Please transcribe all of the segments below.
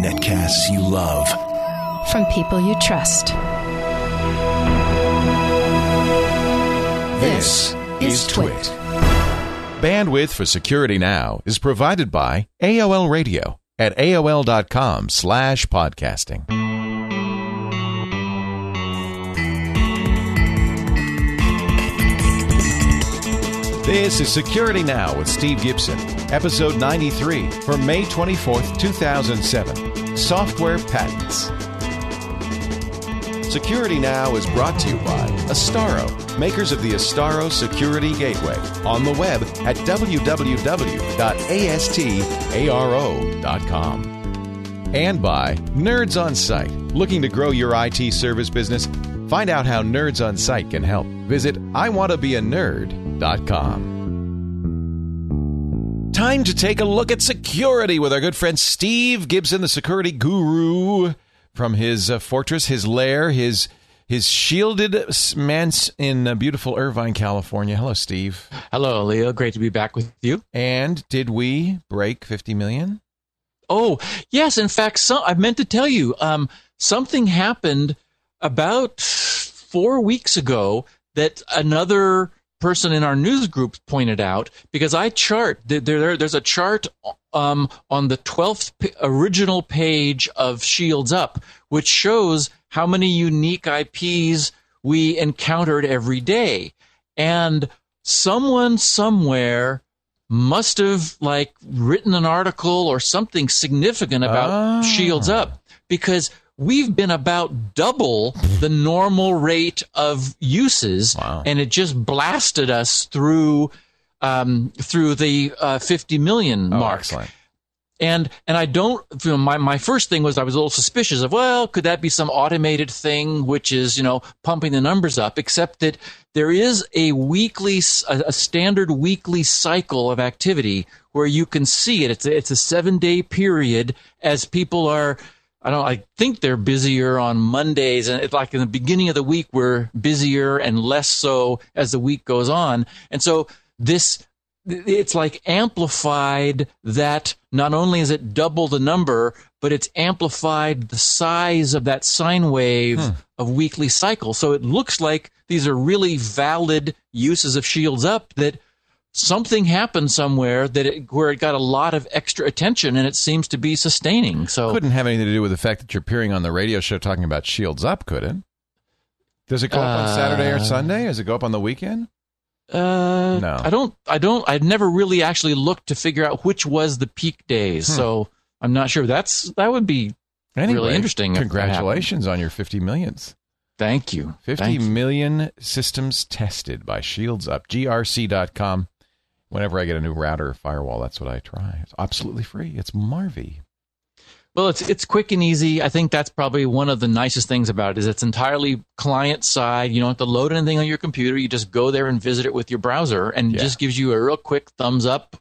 Netcasts you love. From people you trust. This is Twit. Bandwidth for Security Now is provided by AOL Radio at AOL.com slash podcasting. This is Security Now with Steve Gibson, episode 93 for May 24th, 2007. Software Patents. Security Now is brought to you by Astaro, makers of the Astaro Security Gateway, on the web at www.astaro.com. And by Nerds on Site. Looking to grow your IT service business? Find out how Nerds on Site can help. Visit iwanttobeanerd.com. Time to take a look at security with our good friend Steve Gibson, the security guru from his uh, fortress, his lair, his his shielded manse in uh, beautiful Irvine, California. Hello, Steve. Hello, Leo. Great to be back with you. And did we break 50 million? Oh, yes. In fact, so, I meant to tell you um, something happened about four weeks ago that another person in our news group pointed out because I chart there, there there's a chart um, on the 12th p- original page of Shields Up which shows how many unique IPs we encountered every day and someone somewhere must have like written an article or something significant about Ah. Shields Up because we've been about double the normal rate of uses Wow. and it just blasted us through um, through the uh, 50 million Oh, mark excellent. and and I don't. You know, my my first thing was I was a little suspicious of well, could that be some automated thing which is you know pumping the numbers up? Except that there is a weekly, a, a standard weekly cycle of activity where you can see it. It's a, it's a seven day period as people are. I don't. I think they're busier on Mondays, and it's like in the beginning of the week we're busier and less so as the week goes on. And so this it's like amplified that not only is it double the number, but it's amplified the size of that sine wave hmm. of weekly cycle. So it looks like these are really valid uses of Shields Up that something happened somewhere that it, where it got a lot of extra attention and it seems to be sustaining. So Couldn't have anything to do with the fact that you're appearing on the radio show talking about Shields Up, could it? Does it go up on Saturday or Uh, Sunday? Does it go up on the weekend? Uh, No. I don't. I don't. I'd never really actually looked to figure out which was the peak days. Hmm. So I'm not sure. That's that would be Anyway, really interesting Congratulations on your 50 millions. Thank you. Fifty Thank you. systems tested by Shields Up. GRC.com. Whenever I get a new router or firewall, that's what I try. It's absolutely free. It's Marvy. Well, it's it's quick and easy. I think that's probably one of the nicest things about it is it's entirely client side. You don't have to load anything on your computer. You just go there and visit it with your browser, and it Yeah. just gives you a real quick thumbs up.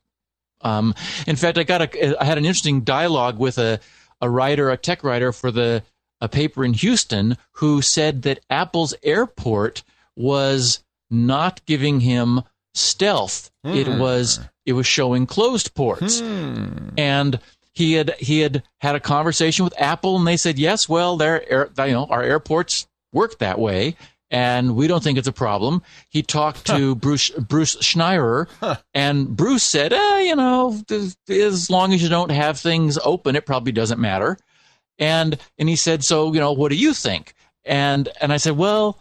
Um, in fact, I got a I had an interesting dialogue with a a writer, a tech writer for the a paper in Houston, who said that Apple's airport was not giving him stealth. It Hmm. was it was showing closed ports Hmm. and he had he had had a conversation with Apple, and they said yes. Well, their air, you know our airports work that way, and we don't think it's a problem. He talked to Bruce Bruce Schneier, and Bruce said, eh, you know, as long as you don't have things open, it probably doesn't matter. And and he said, so you know, what do you think? And and I said, well,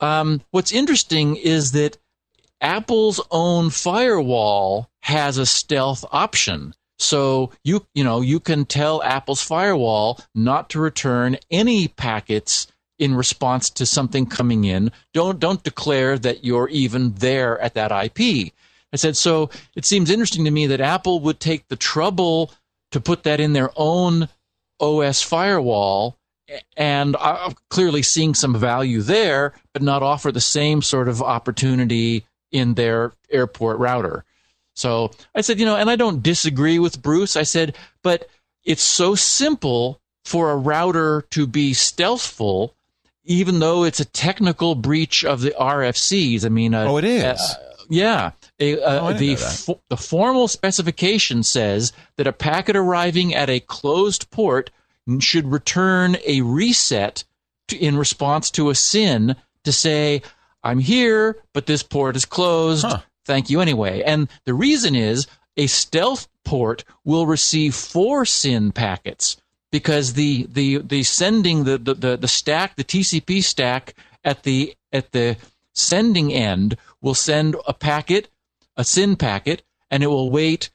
um, what's interesting is that Apple's own firewall has a stealth option. So you you know you can tell Apple's firewall not to return any packets in response to something coming in. Don't don't declare that you're even there at that IP. I said so it seems interesting to me that Apple would take the trouble to put that in their own OS firewall and I'm clearly seeing some value there, but not offer the same sort of opportunity in their airport router. So I said, you know, and I don't disagree with Bruce. I said, but it's so simple for a router to be stealthful, even though it's a technical breach of the RFCs. I mean, uh, Oh, it is. yeah, A, uh, Oh, the fo- the formal specification says that a packet arriving at a closed port should return a reset to, in response to a SYN to say, "I'm here, but this port is closed. Huh. Thank you anyway." And the reason is a stealth port will receive four SYN packets because the the the sending the the, the, the stack the TCP stack at the at the sending end will send a packet a SYN packet and it will wait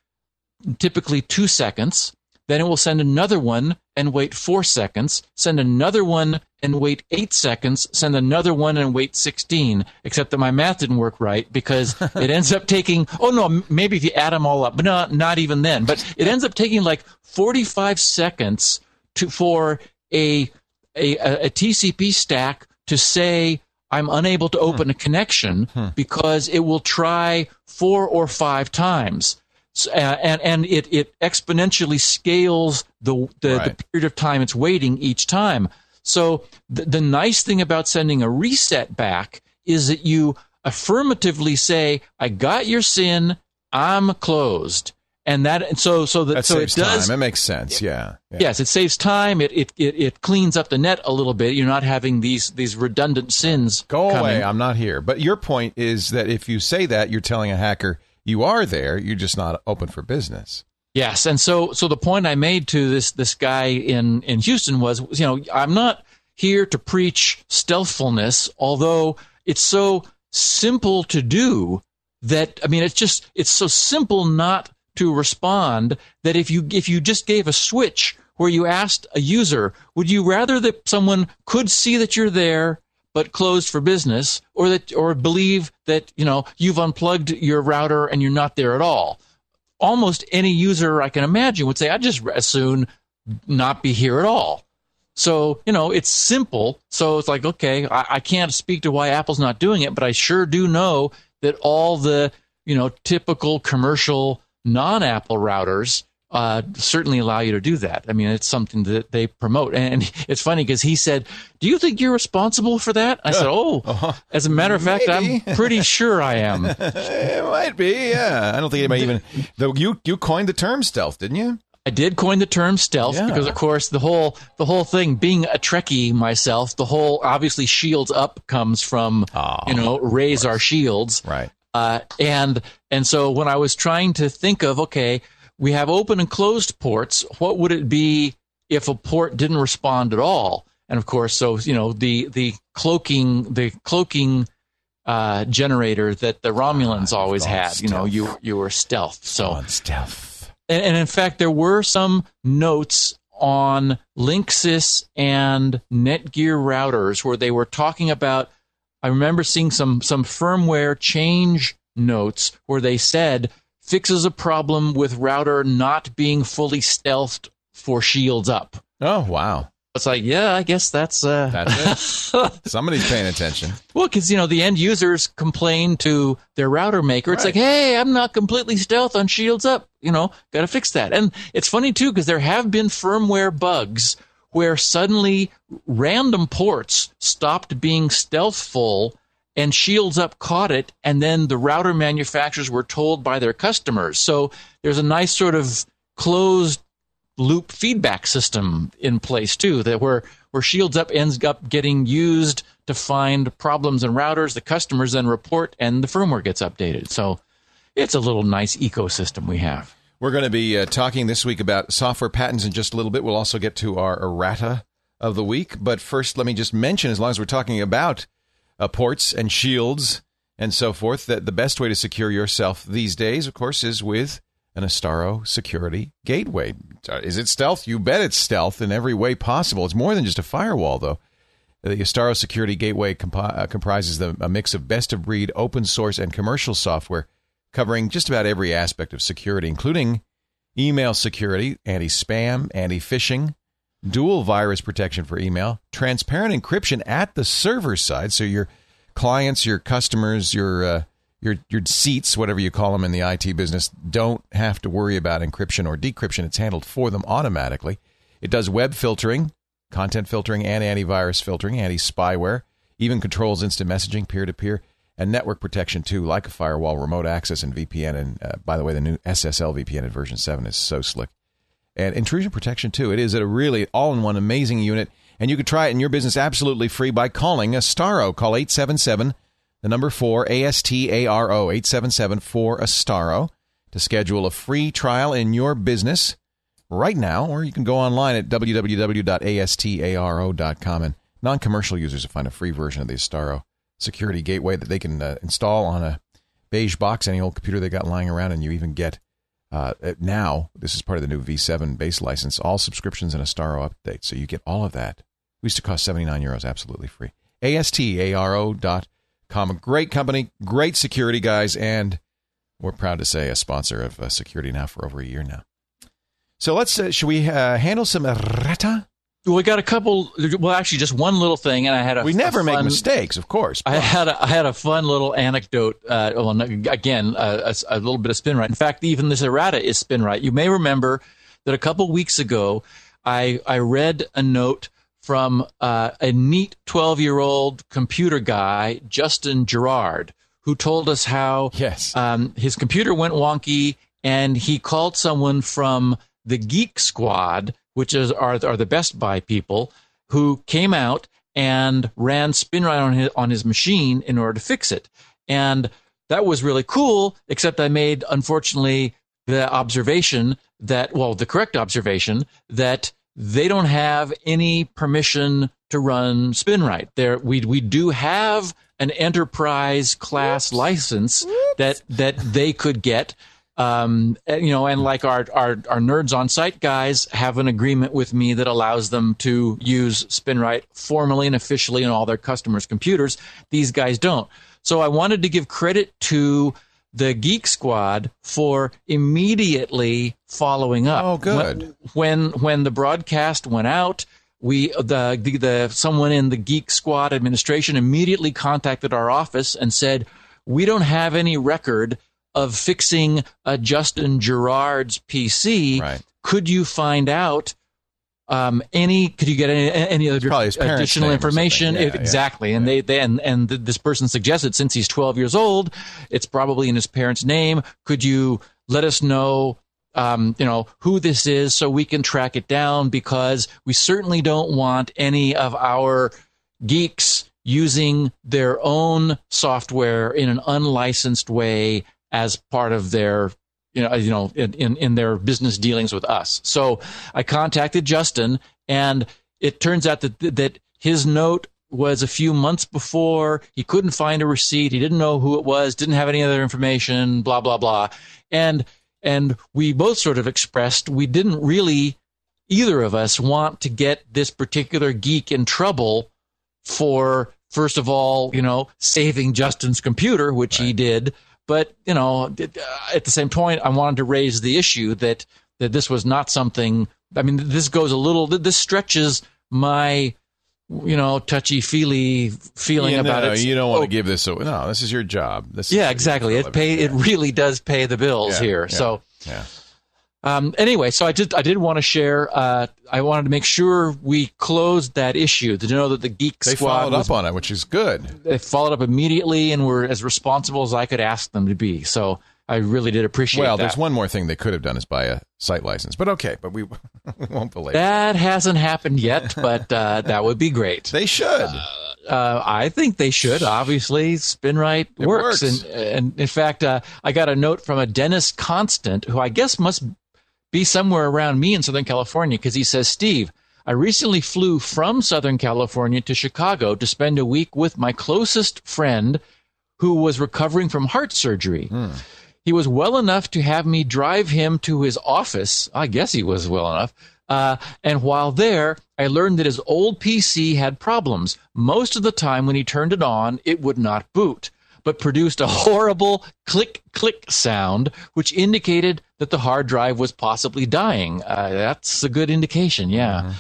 typically two seconds. Then it will send another one and wait four seconds, send another one and wait eight seconds, send another one and wait 16. Except that my math didn't work right because it ends up taking, oh no, maybe if you add them all up, but not, not even then. But it ends up taking like 45 seconds to, for a, a, a TCP stack to say, I'm unable to open a connection because it will try four or five times. S- uh, and and it, it exponentially scales the, the, Right. the period of time it's waiting each time. So the, the nice thing about sending a reset back is that you affirmatively say, "I got your SYN, I'm closed," and that and so so that, That so it saves does time. It makes sense. Yeah. yeah. Yes, it saves time. It, it it it cleans up the net a little bit. You're not having these these redundant SYNs. Go coming. away. I'm not here. But your point is that if you say that, you're telling a hacker you are there. You're just not open for business. Yes, and so so the point I made to this this guy in in Houston was, you know, I'm not here to preach stealthfulness, although it's so simple to do that I mean, it's just it's so simple not to respond that if you if you just gave a switch where you asked a user, would you rather that someone could see that you're there but closed for business, or that or believe that you know you've unplugged your router and you're not there at all? Almost any user I can imagine would say, I'd just as soon not be here at all. So, you know, it's simple. So it's like, okay, I, I can't speak to why Apple's not doing it, but I sure do know that all the, you know, typical commercial non Apple routers uh, certainly allow you to do that. I mean, it's something that they promote. And it's funny because he said, Do you think you're responsible for that? I said, Oh, as a matter of fact, maybe. I'm pretty sure I am. It might be. Yeah. I don't think anybody even. Though you you coined the term stealth, didn't you? I did coin the term stealth Yeah. because, of course, the whole the whole thing. Being a Trekkie myself, the whole obviously shields up comes from Oh, you know raise our shields, Right. uh, and and so when I was trying to think of okay, we have open and closed ports. What would it be if a port didn't respond at all? And of course, so you know the the cloaking the cloaking uh, generator that the Romulans always all had. You know, you you were stealth. So On stealth. and, and in fact, there were some notes on Linksys and Netgear routers where they were talking about. I remember seeing some some firmware change notes where they said fixes a problem with router not being fully stealthed for shields up. Oh wow. It's like, yeah, I guess that's uh, That's it. Somebody's paying attention. well, because you know the end users complain to their router maker. It's Right. like, hey, I'm not completely stealth on Shields Up. You know, got to fix that. And it's funny too because there have been firmware bugs where suddenly random ports stopped being stealthful and Shields Up caught it, and then the router manufacturers were told by their customers. So there's a nice sort of closed loop feedback system in place too that where where shields up ends up getting used to find problems in routers the customers then report and the firmware gets updated so it's a little nice ecosystem we have We're going to be uh, talking this week about software patents in just a little bit. We'll also get to our errata of the week. But first, let me just mention, as long as we're talking about uh, ports and shields and so forth, that the best way to secure yourself these days, of course, is with an Astaro security gateway. Uh, Is it stealth? You bet it's stealth in every way possible. It's more than just a firewall, though. The Astaro Security Gateway uh, comprises the, a mix of best of breed open source and commercial software covering just about every aspect of security, including email security, anti spam, anti phishing, dual virus protection for email, transparent encryption at the server side. So your clients, your customers, your uh, your your seats, whatever you call them in the IT business, don't have to worry about encryption or decryption. It's handled for them automatically. It does web filtering, content filtering, and antivirus filtering, anti spyware. Even controls instant messaging, peer to peer, and network protection too, like a firewall, remote access, and VPN. And uh, by the way, the new SSL VPN in version 7 is so slick. And intrusion protection too. It is a really all in one amazing unit. And you can try it in your business absolutely free by calling a Astaro. Call 877 the number 4 A S T A R O 877 4 Astaro to schedule a free trial in your business right now, or you can go online at www.astaro.com. And non commercial users will find a free version of the Astaro security gateway that they can uh, install on a beige box, any old computer they got lying around, and you even get uh, now, this is part of the new V7 base license, all subscriptions and Astaro updates. So you get all of that. We used to cost 79 euros, absolutely free. A-S-T-A-R-O.com. A great company, great security guys, and we're proud to say a sponsor of uh, security now for over a year now. So let's, uh, should we uh, handle some errata? We got a couple. Well, actually, just one little thing, and I had a. We never a make mistakes, of course. I had a, I had a fun little anecdote. Uh, well, again, uh, a, a, little bit of SpinRite. In fact, even this errata is SpinRite. You may remember that a couple weeks ago, I I read a note from uh, a neat twelve year old computer guy, Justin Gerard, who told us how yes um, his computer went wonky, and he called someone from the Geek Squad which is are, are the Best Buy people who came out and ran SpinRite on his, on his machine in order to fix it. And that was really cool, except I made, unfortunately, the observation that, well, the correct observation that they don't have any permission to run SpinRite. There, we, we do have an enterprise class Oops. license Oops. that, that they could get um, you know, and like our, our, our nerds on site guys have an agreement with me that allows them to use SpinRite formally and officially on all their customers' computers. These guys don't. So I wanted to give credit to the Geek Squad for immediately following up. Oh, good. When when, when the broadcast went out, we the, the the someone in the Geek Squad administration immediately contacted our office and said, "We don't have any record of fixing a Justin Gerard's PC, right. could you find out um, any? Could you get any, any other additional information? Yeah, exactly, yeah, and yeah. they, they and and this person suggested since he's 12 years old, it's probably in his parents' name. Could you let us know? Um, you know who this is, so we can track it down because we certainly don't want any of our geeks using their own software in an unlicensed way as part of their you know, you know, in, in, in their business dealings with us. So I contacted Justin, and it turns out that that his note was a few months before. He couldn't find a receipt. He didn't know who it was. Didn't have any other information. Blah blah blah. And and we both sort of expressed we didn't really either of us want to get this particular geek in trouble for first of all, you know, saving Justin's computer, which right. he did but you know, at the same point, I wanted to raise the issue that that this was not something. I mean, this goes a little. This stretches my you know, touchy feely feeling you about it. You don't want oh, to give this away. No, this is your job. This yeah, exactly. It pay. It really does pay the bills yeah, here. Yeah, so yeah. Um, anyway, so I did I did want to share. Uh, I wanted to make sure we closed that issue to know that the Geek they Squad followed was, up on it, which is good. They followed up immediately and were as responsible as I could ask them to be. So I really did appreciate. Well, that. there's one more thing they could have done is buy a site license, but okay, but we, we won't believe That hasn't happened yet, but uh, that would be great. They should. Uh, uh, I think they should. Obviously, SpinRite works. works. And, and in fact, uh, I got a note from a Dennis Constant, who I guess must be somewhere around me in Southern California because he says, Steve, I recently flew from Southern California to Chicago to spend a week with my closest friend who was recovering from heart surgery. Hmm. He was well enough to have me drive him to his office. I guess he was well enough. Uh, and while there, I learned that his old PC had problems. Most of the time, when he turned it on, it would not boot but produced a horrible click click sound, which indicated that the hard drive was possibly dying. Uh, that's a good indication, yeah. Mm-hmm.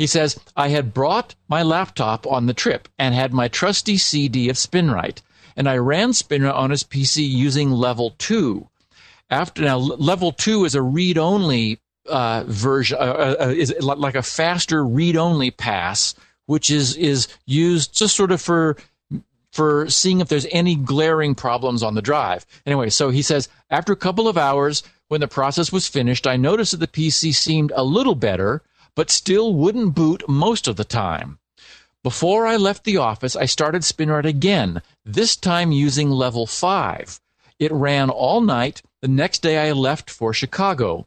He says, I had brought my laptop on the trip and had my trusty CD of SpinRite, and I ran SpinRite on his PC using level 2. After now, level 2 is a read only uh, version, uh, uh, uh is like a faster read only pass, which is, is used just sort of for for seeing if there's any glaring problems on the drive. Anyway, so he says after a couple of hours, when the process was finished, I noticed that the PC seemed a little better, but still wouldn't boot most of the time. Before I left the office, I started SpinRite again, this time using level 5. It ran all night. The next day I left for Chicago.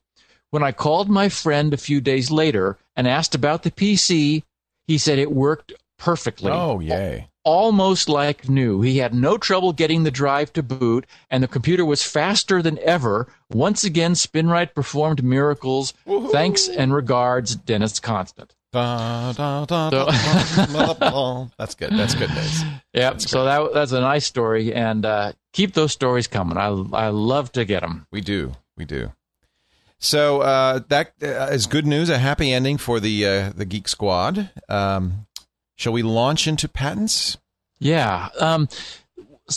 When I called my friend a few days later and asked about the PC, he said it worked perfectly. Oh, yay. Almost like new. He had no trouble getting the drive to boot, and the computer was faster than ever. Once again, SpinRite performed miracles. Thanks and regards, Dennis Constant. Da, da, da, da. That's good. That's good news. Yep. So that that's a nice story, and uh, keep those stories coming. I I love to get them. We do. We do. So uh, that uh, is good news. A happy ending for the uh, the Geek Squad. Um, shall we launch into patents? Yeah. Um,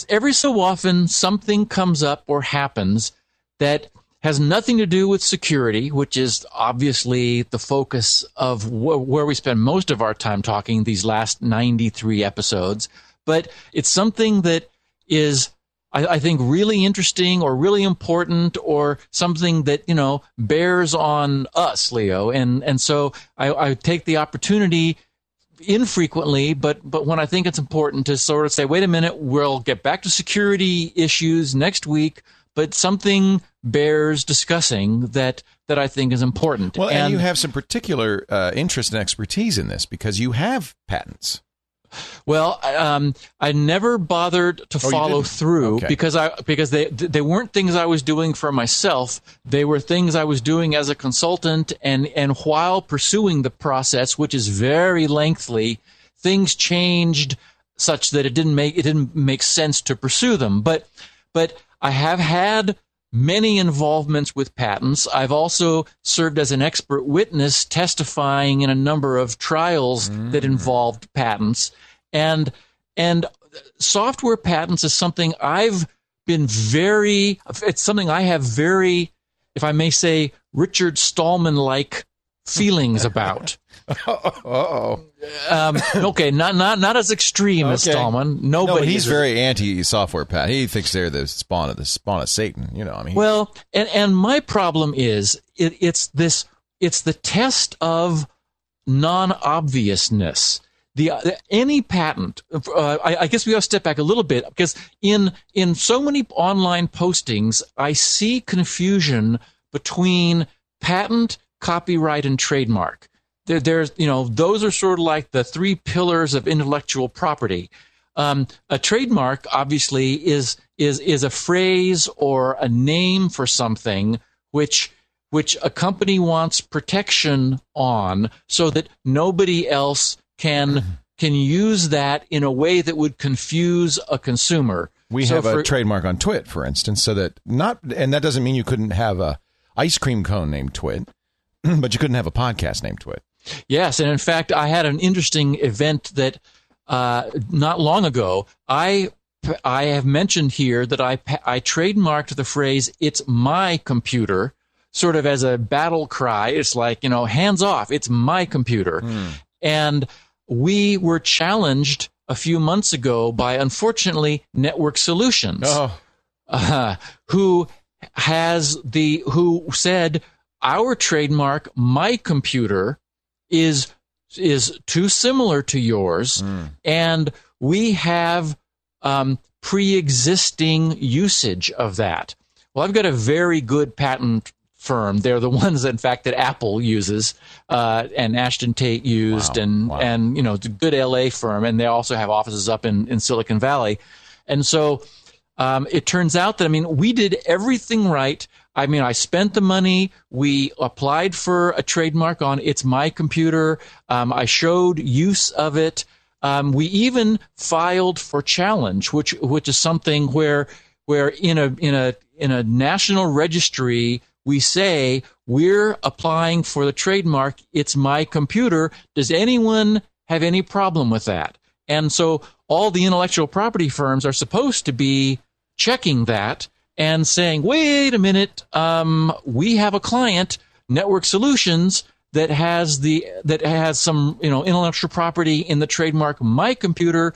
every so often, something comes up or happens that has nothing to do with security, which is obviously the focus of wh- where we spend most of our time talking these last 93 episodes. But it's something that is, I, I think, really interesting or really important or something that, you know, bears on us, Leo. And, and so I, I take the opportunity infrequently, but but when I think it's important to sort of say, wait a minute, we'll get back to security issues next week, but something bears discussing that that I think is important. Well, and, and you have some particular uh, interest and expertise in this because you have patents. Well, um, I never bothered to Oh, follow through Okay. because I because they they weren't things I was doing for myself. They were things I was doing as a consultant, and and while pursuing the process, which is very lengthy, things changed such that it didn't make it didn't make sense to pursue them. But but I have had many involvements with patents. I've also served as an expert witness testifying in a number of trials that mm. involved patents. And and software patents is something I've been very it's something I have very if I may say Richard Stallman like feelings about. oh. Um, okay, not not not as extreme as Okay. Stallman. No, Nobody but he's very anti-software patent. He thinks they're the spawn of the spawn of Satan. You know, I mean, Well, and and my problem is it, it's this it's the test of non-obviousness. The uh, any patent, uh, I, I guess we got to step back a little bit because in in so many online postings, I see confusion between patent, copyright, and trademark. There, there's you know those are sort of like the three pillars of intellectual property. Um, a trademark obviously is is is a phrase or a name for something which which a company wants protection on so that nobody else can can use that in a way that would confuse a consumer. we So have for- a trademark on Twit, for instance, so that not, and that doesn't mean you couldn't have a ice cream cone named Twit, but you couldn't have a podcast named Twit. Yes, and in fact, I had an interesting event that uh, not long ago. I I have mentioned here that I I trademarked the phrase "It's my computer," sort of as a battle cry. It's like you know, hands off! It's my computer, and we were challenged a few months ago by, unfortunately, Network Solutions Oh, uh, who has the who said our trademark my computer is is too similar to yours and we have um, pre-existing usage of that well i've got a very good patent firm they're the ones in fact that apple uses uh, and ashton tate used Wow. and Wow. and you know it's a good la firm and they also have offices up in, in silicon valley and so um, it turns out that I mean we did everything right. I mean I spent the money. We applied for a trademark on it's my computer. Um, I showed use of it. Um, we even filed for challenge, which which is something where where in a in a in a national registry we say we're applying for the trademark. It's my computer. Does anyone have any problem with that? And so all the intellectual property firms are supposed to be checking that and saying, wait a minute, um, we have a client, Network Solutions, that has the that has some you know intellectual property in the trademark my computer.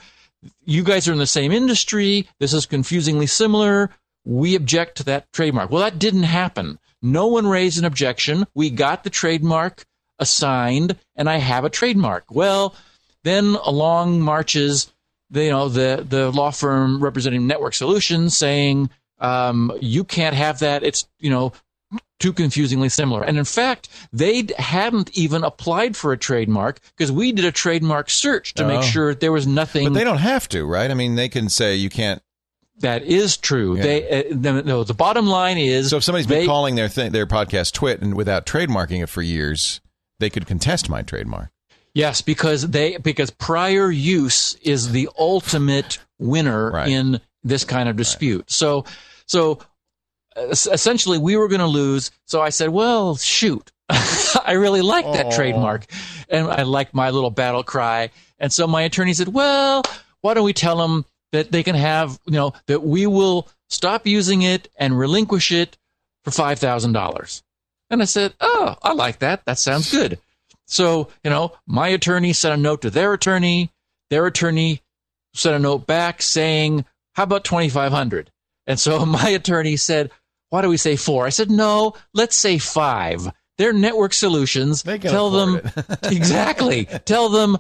you guys are in the same industry. This is confusingly similar. We object to that trademark. Well, that didn't happen. No one raised an objection. We got the trademark assigned, and I have a trademark. Well, then along marches the, you know the the law firm representing Network Solutions saying um, you can't have that. It's you know too confusingly similar. And in fact, they hadn't even applied for a trademark because we did a trademark search to Oh. make sure there was nothing But they don't have to, right? I mean, they can say you can't. that is true. Yeah. They uh, no, the bottom line is So if somebody's been calling their th- their podcast Twit and without trademarking it for years, they could contest my trademark. Yes, because they because prior use is the ultimate winner Right. in this kind of dispute. So so essentially we were going to lose. So I said, "Well, shoot. I really like that Aw. trademark and I like my little battle cry." And so my attorney said, "Well, why don't we tell them that they can have, you know, that we will stop using it and relinquish it for $5,000." And I said, "Oh, I like that. That sounds good." So, you know, my attorney sent a note to their attorney. Their attorney sent a note back saying, "How about 2500?" And so my attorney said, "Why do we say 4?" I said, "No, let's say 5." They're network solutions. They can Tell them exactly. Tell them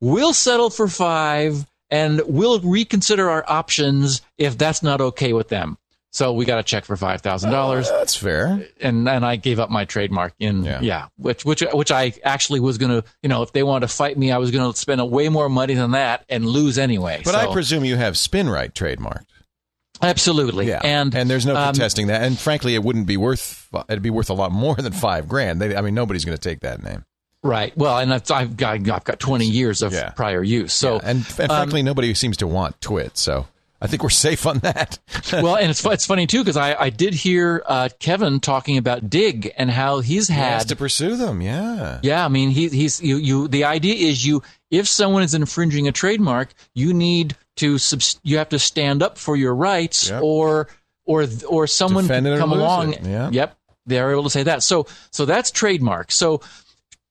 we'll settle for 5 and we'll reconsider our options if that's not okay with them. So we got a check for $5,000 That's fair. and and I gave up my trademark in Yeah. yeah, which which which I actually was gonna you know if they wanted to fight me I was gonna spend a way more money than that and lose anyway. But So- I presume you have SpinRite trademarked. Absolutely Yeah, and and there's no um, contesting that. And frankly, it wouldn't be worth. It'd be worth a lot more than five grand. They, I mean, nobody's going to take that name. right well and I've, I've got I've got 20 years of Yeah. prior use so Yeah, and, and frankly, nobody seems to want Twit. So I think we're safe on that. well and it's it's funny too because I I did hear uh, Kevin talking about Digg and how he's has had to pursue them. Yeah. Yeah, I mean, he, he's you, you. The idea is you, if someone is infringing a trademark, you need to subs, you have to stand up for your rights, Yep. or or or someone Defend can come along. yeah. Yep, they're able to say that. So so that's trademark. So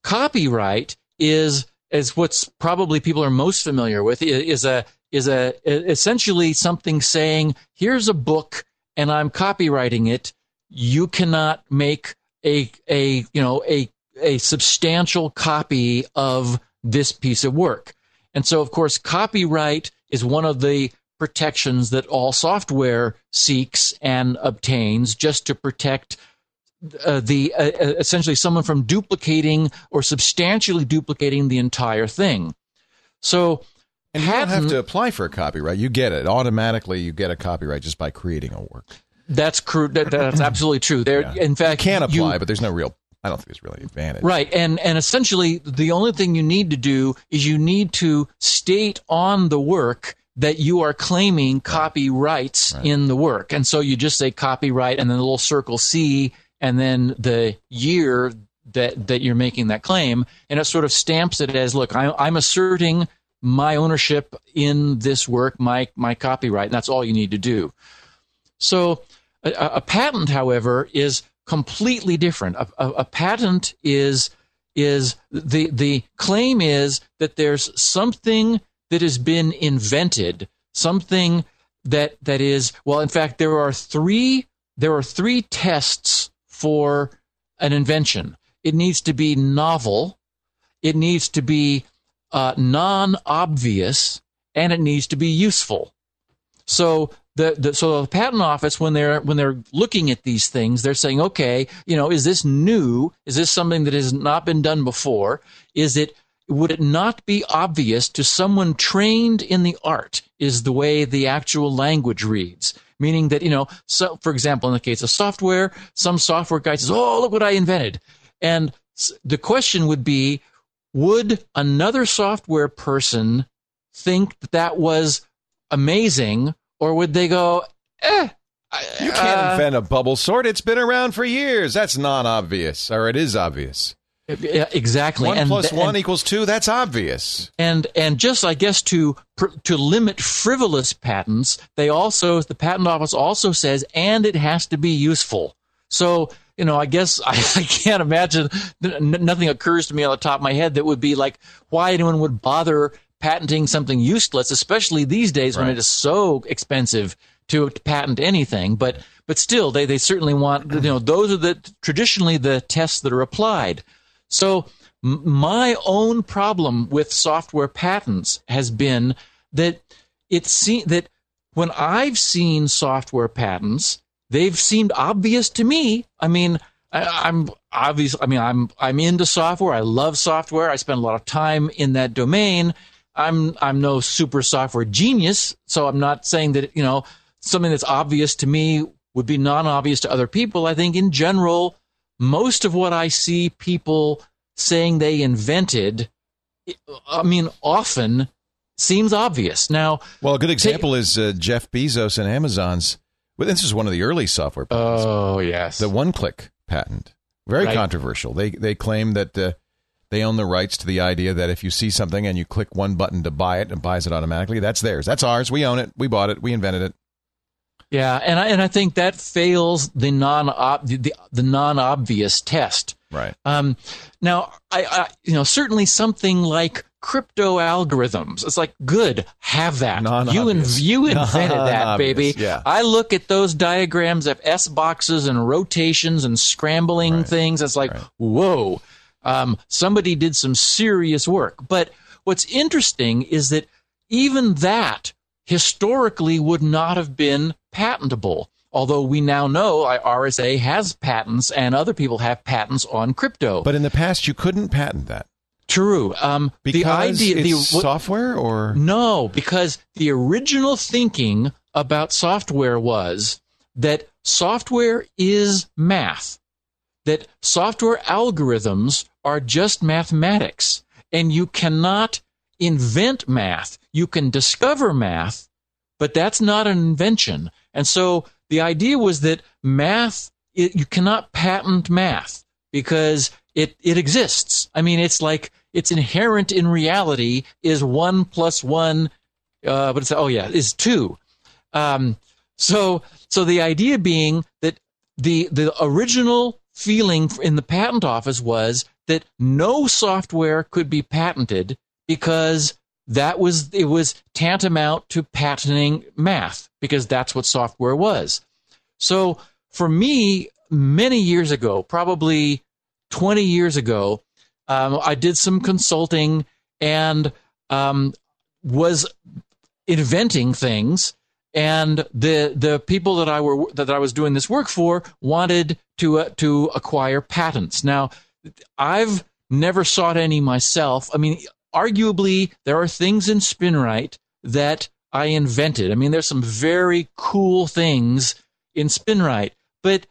copyright is is what's probably people are most familiar with is a is a essentially something saying here's a book and I'm copywriting it. You cannot make a a you know a a substantial copy of this piece of work. And so of course copyright is one of the protections that all software seeks and obtains just to protect uh, the uh, uh, essentially someone from duplicating or substantially duplicating the entire thing. So And you don't have to apply for a copyright. You get it automatically. You get a copyright just by creating a work. that's cru- that, that's absolutely true. There, Yeah. in fact, You can you- apply, but there's no real. I don't think there's really an advantage. Right, and and essentially the only thing you need to do is you need to state on the work that you are claiming copyrights in the work, and so you just say copyright, and then a little circle C, and then the year that that you're making that claim, and it sort of stamps it as, look, I, I'm asserting my ownership in this work, my my copyright, and that's all you need to do. So a a patent, however, is completely different. A, a, a patent is is the the claim is that there's something that has been invented, something that that is well. In fact, there are three there are three tests for an invention. It needs to be novel, it needs to be uh, non-obvious, and it needs to be useful. So the, the so the patent office when they're when they're looking at these things, they're saying, okay, you know, is this new? Is this something that has not been done before? Is it would it not be obvious to someone trained in the art? Is the way the actual language reads, meaning that you know, so for example, in the case of software, some software guy says, "Oh, look what I invented," and the question would be, would another software person think that that was amazing, or would they go, eh? You can't uh, invent a bubble sort. It's been around for years. That's non-obvious, or it is obvious. Yeah, exactly. One and, plus and, one equals two. That's obvious. and and just I guess to pr- to limit frivolous patents, they also the patent office also says, and it has to be useful. So you know, I guess I, I can't imagine n- nothing occurs to me on the top of my head that would be like why anyone would bother patenting something useless, especially these days when it is so expensive to, to patent anything. But but still, they they certainly want you know those are the traditionally the tests that are applied. So m- my own problem with software patents has been that it se- that when I've seen software patents, they've seemed obvious to me. I mean, I, I'm obvious. I mean, I'm I'm into software. I love software. I spend a lot of time in that domain. I'm I'm no super software genius, so I'm not saying that you know something that's obvious to me would be non-obvious to other people. I think in general, most of what I see people saying they invented, I mean, often seems obvious. Now, Well, a good example is uh, Jeff Bezos and Amazon's. Well, this is one of the early software patents, oh yes, the one-click patent. Very Right. controversial. They they claim that uh, they own the rights to the idea that if you see something and you click one button to buy it and buys it automatically, that's theirs. That's ours. We own it. We bought it. We invented it. Yeah, and I, and I think that fails the non the, the, non obvious test. Right. Um, now, I, I you know certainly something like crypto algorithms. It's like good, have that. You Non-obvious. you invented that, Non-obvious, baby. yeah. I look at those diagrams of S boxes and rotations and scrambling Right. things. It's like Right. whoa, um, somebody did some serious work. But what's interesting is that even that historically would not have been patentable. Although we now know I- RSA has patents and other people have patents on crypto. But in the past, you couldn't patent that True. Um, because the idea, it's the, what- software, or no, because the original thinking about software was that software is math, that software algorithms are just mathematics, and you cannot invent math. You can discover math, but that's not an invention. And so the idea was that math, it, you cannot patent math because it, it exists. I mean, it's like it's inherent in reality is one plus one, uh, but it's, oh yeah, is two. Um, so, so the idea being that the, the original feeling in the patent office was that no software could be patented because that was it was tantamount to patenting math because that's what software was. So for me, many years ago, probably 20 years ago, um, I did some consulting and um, was inventing things. And the the people that I were that I was doing this work for wanted to uh, to acquire patents. Now, I've never sought any myself. I mean, arguably, there are things in SpinRite that I invented. I mean, there's some very cool things in SpinRite, but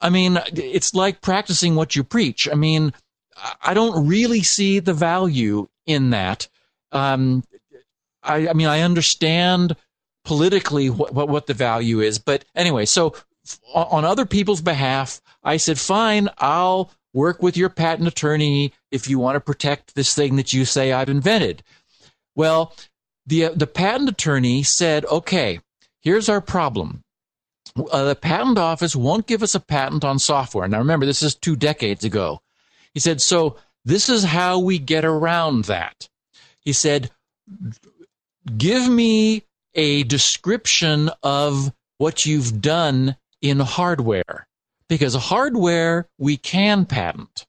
I mean, it's like practicing what you preach. I mean, I- don't really see the value in that. Um, I, I mean, I understand politically what, what, what the value is, but anyway, so on other people's behalf, I said, fine, I'll work with your patent attorney if you want to protect this thing that you say I've invented. Well, the the patent attorney said, okay, here's our problem. Uh, the patent office won't give us a patent on software. Now, remember, this is two decades ago. He said, so this is how we get around that. He said, give me a description of what you've done in hardware because hardware we can patent.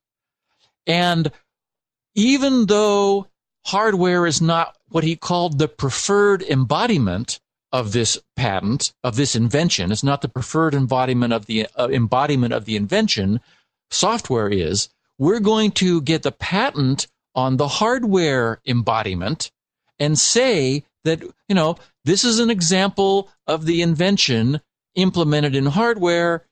And even though hardware is not what he called the preferred embodiment of this patent, of this invention, it's not the preferred embodiment of the uh, embodiment of the invention, software is, we're going to get the patent on the hardware embodiment and say that, you know, this is an example of the invention implemented in hardware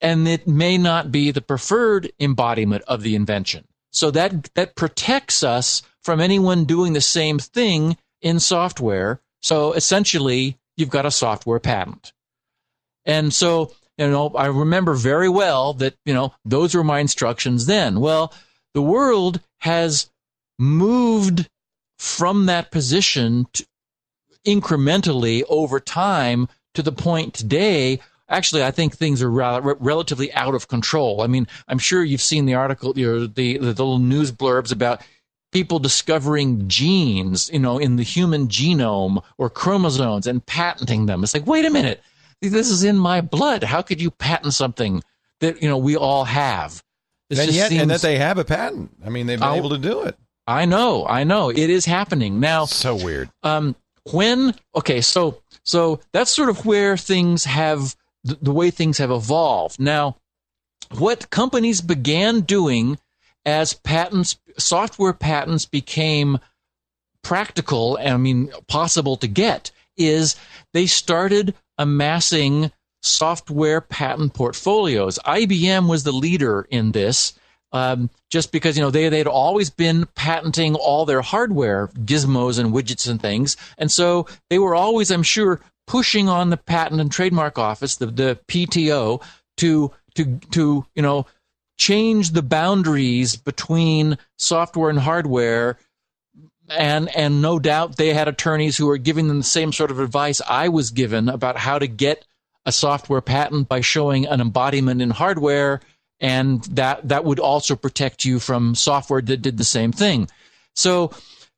and it may not be the preferred embodiment of the invention. So that that protects us from anyone doing the same thing in software. So essentially, you've got a software patent. And so, you know, I remember very well that, you know, those were my instructions then. Well, the world has moved from that position to incrementally over time to the point today actually i think things are rel- relatively out of control i mean i'm sure you've seen the article you know, the, the little news blurbs about people discovering genes, you know, in the human genome or chromosomes and patenting them. It's like, wait a minute, this is in my blood. How could you patent something that you know we all have? This and yet, and that they have a patent. I mean, they've been Oh. able to do it. I know, I know, it is happening now. So weird. um, when okay so so that's sort of where things have the, the way things have evolved. Now what companies began doing as patents software patents became practical and i mean possible to get is they started amassing software patent portfolios. Ibm was the leader in this um, just because you know they they'd always been patenting all their hardware gizmos and widgets and things, and so they were always, I'm sure, pushing on the Patent and Trademark Office, the the PTO, to to to you know change the boundaries between software and hardware. And and no doubt they had attorneys who were giving them the same sort of advice I was given about how to get a software patent by showing an embodiment in hardware and that that would also protect you from software that did the same thing. So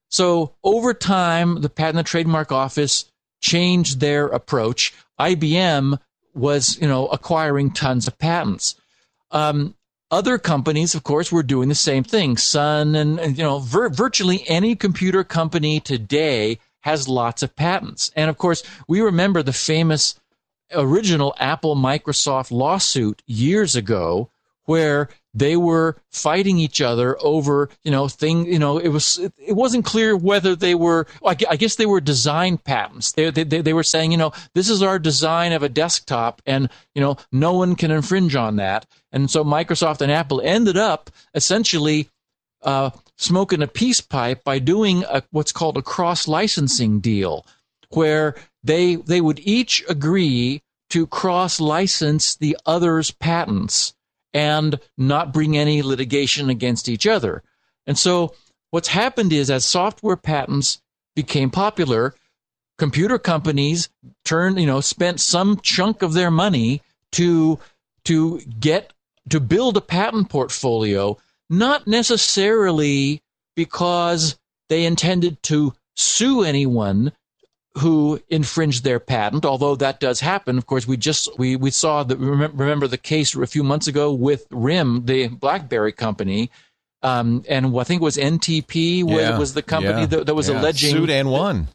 so over time the patent and trademark office changed their approach. IBM was, you know, acquiring tons of patents. Um, other companies, of course, were doing the same thing. Sun and, and, you know, vir- virtually any computer company today has lots of patents. And of course, we remember the famous original Apple Microsoft lawsuit years ago where they were fighting each other over, you know, thing, you know, it was, it wasn't clear whether they were, I guess they were design patents. They, they, they were saying, you know, this is our design of a desktop and, you know, no one can infringe on that. And so Microsoft and Apple ended up essentially uh, smoking a peace pipe by doing a, what's called a cross licensing deal, where they they would each agree to cross license the other's patents and not bring any litigation against each other. And so what's happened is as software patents became popular, computer companies turned, you know, spent some chunk of their money to to get to build a patent portfolio, not necessarily because they intended to sue anyone who infringed their patent, although that does happen. Of course, we just we we saw that remember, the case a few months ago with RIM, the BlackBerry company, um, and I think it was NTP was, Yeah, was the company yeah, that, that was yeah. alleging. sued and won.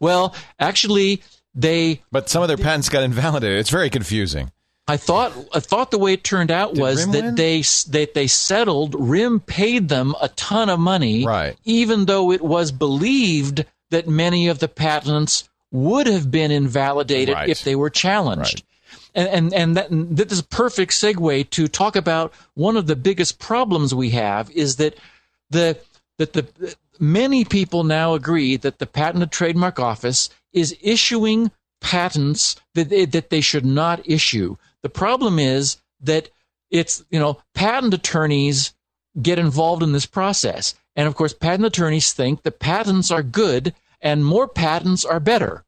well, actually, they But some of their patents got invalidated. It's very confusing. I thought I thought the way it turned out Did was RIM that win? they that they settled. RIM paid them a ton of money, Right. Even though it was believed that many of the patents would have been invalidated Right. if they were challenged. And and and that, and that is a perfect segue to talk about one of the biggest problems we have is that the that the many people now agree that the Patent and Trademark Office is issuing patents that they, that they should not issue. The problem is that it's you know patent attorneys get involved in this process, and of course patent attorneys think that patents are good and more patents are better.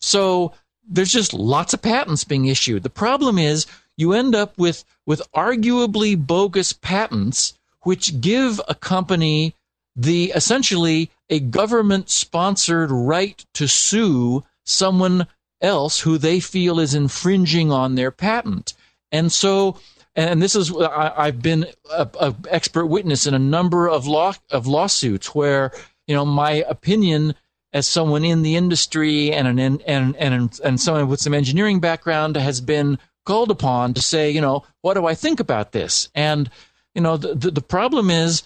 So there's just lots of patents being issued. The problem is you end up with with arguably bogus patents which give a company the essentially a government sponsored right to sue someone else who they feel is infringing on their patent. And so and this is I, I've been a, a expert witness in a number of law of lawsuits where you know my opinion as someone in the industry and an and and and someone with some engineering background has been called upon to say you know what do I think about this? And you know the the, the problem is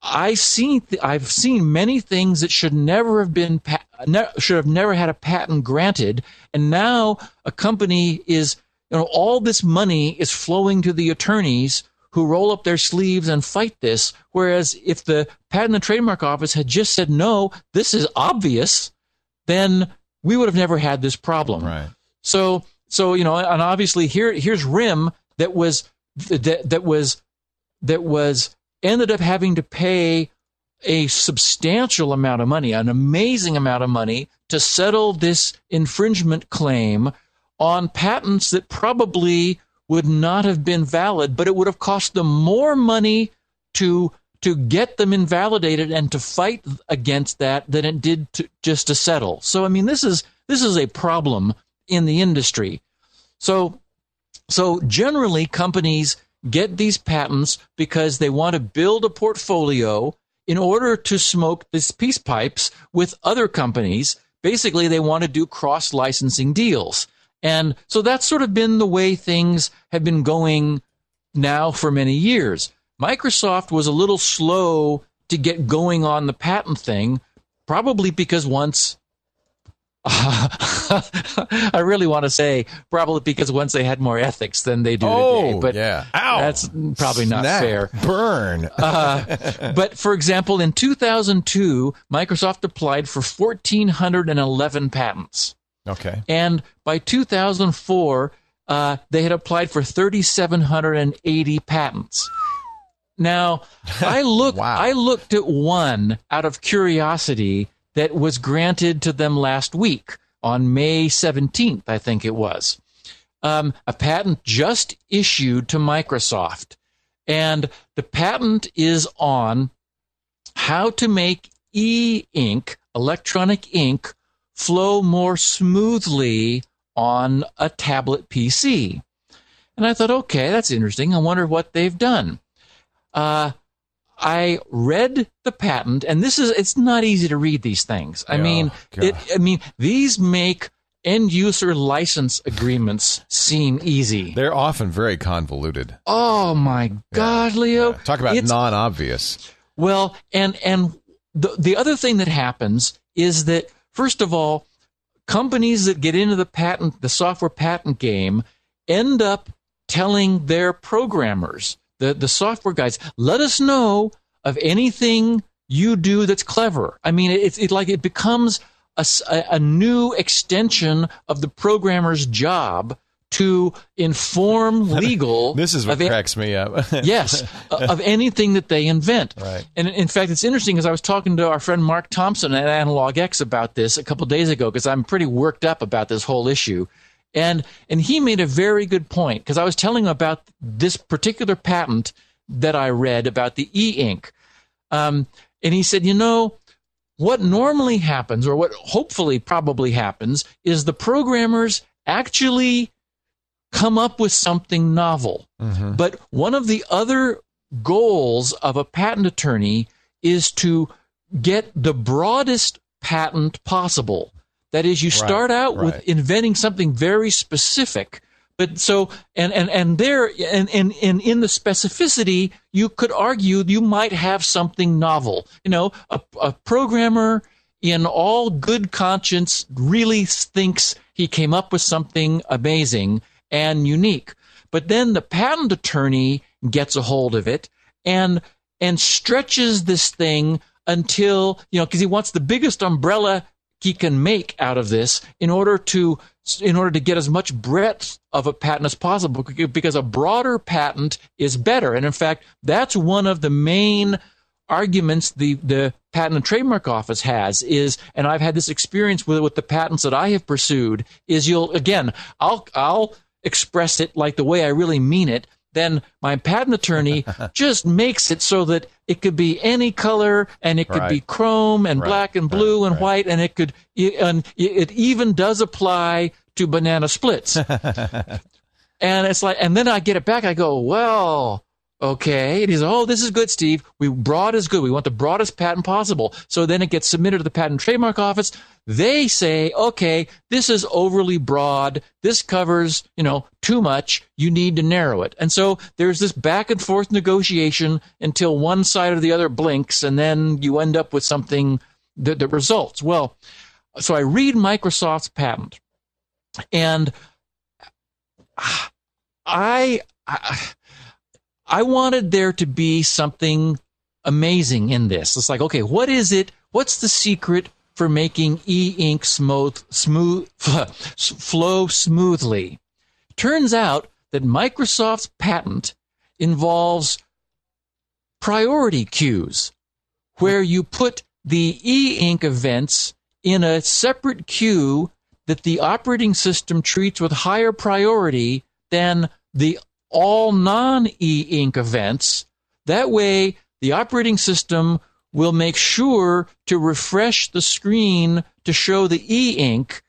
I see I've seen many things that should never have been pa- ne- should have never had a patent granted. And now a company is you know all this money is flowing to the attorneys who roll up their sleeves and fight this whereas if the patent and trademark office had just said no this is obvious then we would have never had this problem Right. so so you know and obviously here here's rim that was that that was that was ended up having to pay a substantial amount of money, an amazing amount of money to settle this infringement claim on patents that probably would not have been valid, but it would have cost them more money to to get them invalidated and to fight against that than it did to, just to settle. So I mean this is this is a problem in the industry. So so generally companies get these patents because they want to build a portfolio in order to smoke these peace pipes with other companies. Basically they want to do cross licensing deals. And so that's sort of been the way things have been going now for many years. Microsoft was a little slow to get going on the patent thing, probably because once I really want to say probably because once they had more ethics than they do oh, today. But yeah. Ow. that's probably not Snap. fair. Burn. Uh, but for example, in 2002, Microsoft applied for 1,411 patents. Okay. And by 2004, uh, they had applied for 3,780 patents. Now, I looked, Wow. I looked at one out of curiosity that was granted to them last week on May 17th, I think it was. Um, a patent just issued to Microsoft. And the patent is on how to make e ink, electronic ink, flow more smoothly on a tablet PC. And I thought, okay, that's interesting. I wonder what they've done. Uh, I read the patent, and this is, it's not easy to read these things. I Oh, mean, it, I mean, these make end user license agreements seem easy. They're often very convoluted. Oh my God, Leo. Yeah. Talk about It's- non-obvious. well, and and the the other thing that happens is that first of all, companies that get into the patent the software patent game end up telling their programmers, the the software guys, let us know of anything you do that's clever. I mean, it's it like it becomes a, a new extension of the programmer's job to inform legal. This is what of a- cracks me up. yes, of anything that they invent. Right. And in fact, it's interesting because I was talking to our friend Mark Thompson at AnalogX about this a couple days ago because I'm pretty worked up about this whole issue. And and he made a very good point because I was telling him about this particular patent that I read about the e-ink. Um, and he said, you know, what normally happens, or what hopefully probably happens, is the programmers actually come up with something novel. Mm-hmm. But one of the other goals of a patent attorney is to get the broadest patent possible. That is, you start out right. with inventing something very specific. But so, and, and, and there, and, and, and in the specificity, you could argue you might have something novel. You know, a, a programmer in all good conscience really thinks he came up with something amazing and unique. But then the patent attorney gets a hold of it and and stretches this thing until you know because he wants the biggest umbrella he can make out of this in order to in order to get as much breadth of a patent as possible because a broader patent is better and in fact that's one of the main arguments the the patent and trademark office has is and I've had this experience with with the patents that I have pursued is you'll again I'll I'll express it like the way I really mean it then my patent attorney just makes it so that it could be any color and it could be chrome and Right, black and blue right, and right. white and it could and it even does apply to banana splits and it's like, and then I get it back. I go, well, okay. And he's, oh, this is good, Steve. We broad is good. We want the broadest patent possible. So then it gets submitted to the patent trademark office. They say, okay, this is overly broad. This covers, you know, too much. You need to narrow it. And so there's this back and forth negotiation until one side or the other blinks, and then you end up with something that, that results. Well, so I read Microsoft's patent, and I, I I wanted there to be something amazing in this. It's like, okay, what is it? What's the secret for making e-ink smooth, smooth, flow smoothly? Turns out that Microsoft's patent involves priority queues, where you put the e-ink events in a separate queue that the operating system treats with higher priority than the all non e-ink events. That way, the operating system will make sure to refresh the screen to show the e ink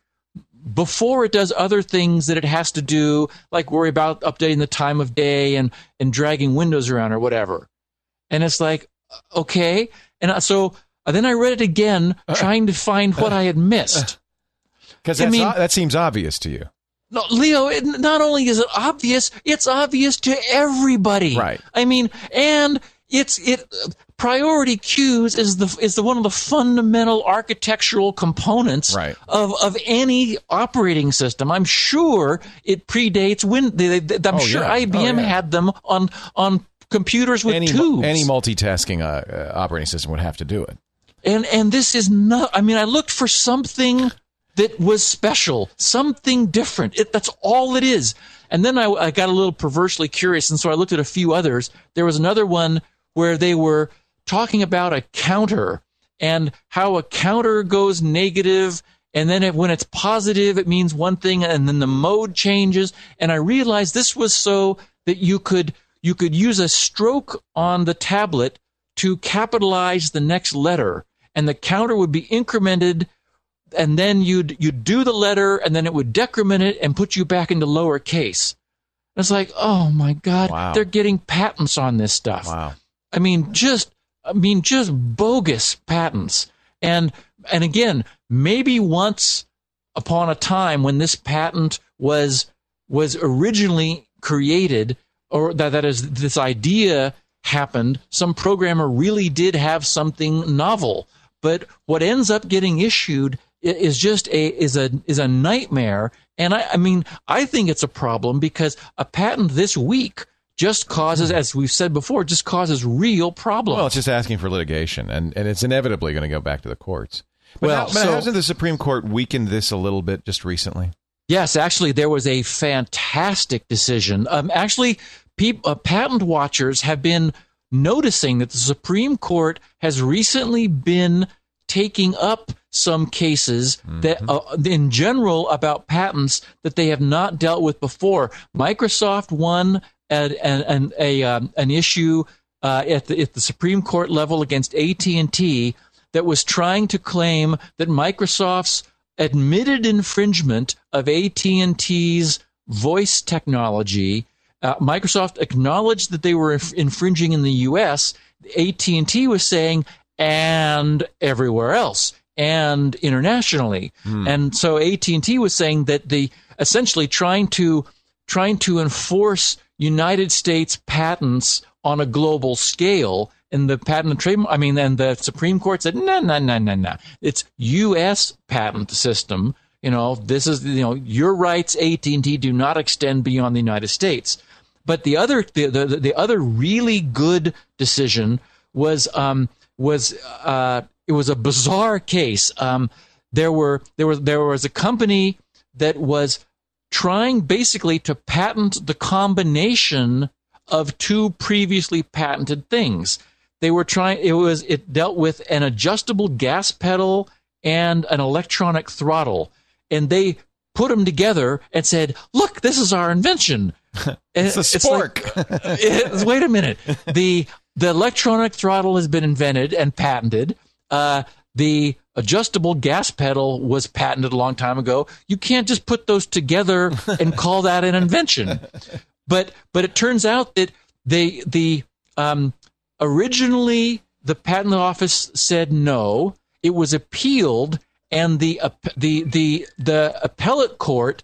before it does other things that it has to do, like worry about updating the time of day and, and dragging windows around or whatever. And it's like, okay. And uh, so uh, then I read it again, trying to find what I had missed. Because I mean- that seems obvious to you. No, Leo, it, not only is it obvious, it's obvious to everybody. Right. I mean, and it's it priority queues is the is the one of the fundamental architectural components Right. of of any operating system. I'm sure it predates Win. They, they, I'm Oh, sure yeah. IBM Oh, yeah. had them on on computers with Any, tubes. any multitasking uh, uh, operating system would have to do it. and and this is not i mean i looked for something that was special something different. It, that's all it is. And then I, I got a little perversely curious and so i looked at a few others. There was another one where they were talking about a counter and how a counter goes negative and then it, when it's positive it means one thing and then the mode changes. And i realized this was so that you could you could use a stroke on the tablet to capitalize the next letter and the counter would be incremented and then you'd you'd do the letter and then it would decrement it and put you back into lowercase. it's like oh my god Wow. they're getting patents on this stuff Wow. I mean, just I mean, just bogus patents. And and again, maybe once upon a time when this patent was was originally created, or that that is this idea happened, some programmer really did have something novel. But what ends up getting issued is just a is a is a nightmare. And I, I mean, I think it's a problem because a patent this week just causes, as we've said before, just causes real problems. Well, it's just asking for litigation, and, and it's inevitably going to go back to the courts. But, Well, how- so- hasn't the Supreme Court weakened this a little bit just recently? Yes, actually, there was a fantastic decision. Um, actually, peop uh, patent watchers have been noticing that the Supreme Court has recently been taking up some cases that, uh, in general, about patents that they have not dealt with before. Microsoft won an an, an, a, um, an issue uh, at the at the Supreme Court level against AT and T that was trying to claim that Microsoft's admitted infringement of AT&T's voice technology. Uh, Microsoft acknowledged that they were inf- infringing in the U.S. AT&T was saying, and everywhere else, and internationally. And so AT&T was saying that the essentially trying to trying to enforce United States patents on a global scale. And the patent and trademark, I mean, and the Supreme Court said, no, no, no, no, no. It's U.S. patent system. You know, this is, you know, your rights, AT&T, do not extend beyond the United States. But the other, the, the, the other really good decision was, um, was, uh, it was a bizarre case. Um, there were, there was, there was a company that was trying basically to patent the combination of two previously patented things. They were trying it was it dealt with an adjustable gas pedal and an electronic throttle and they put them together and said, "Look, this is our invention." It's a like- spork. It's- wait a minute. The the electronic throttle has been invented and patented. Uh, the adjustable gas pedal was patented a long time ago. You can't just put those together and call that an invention. But but it turns out that they the um, originally the patent office said no. It was appealed, and the the the the appellate court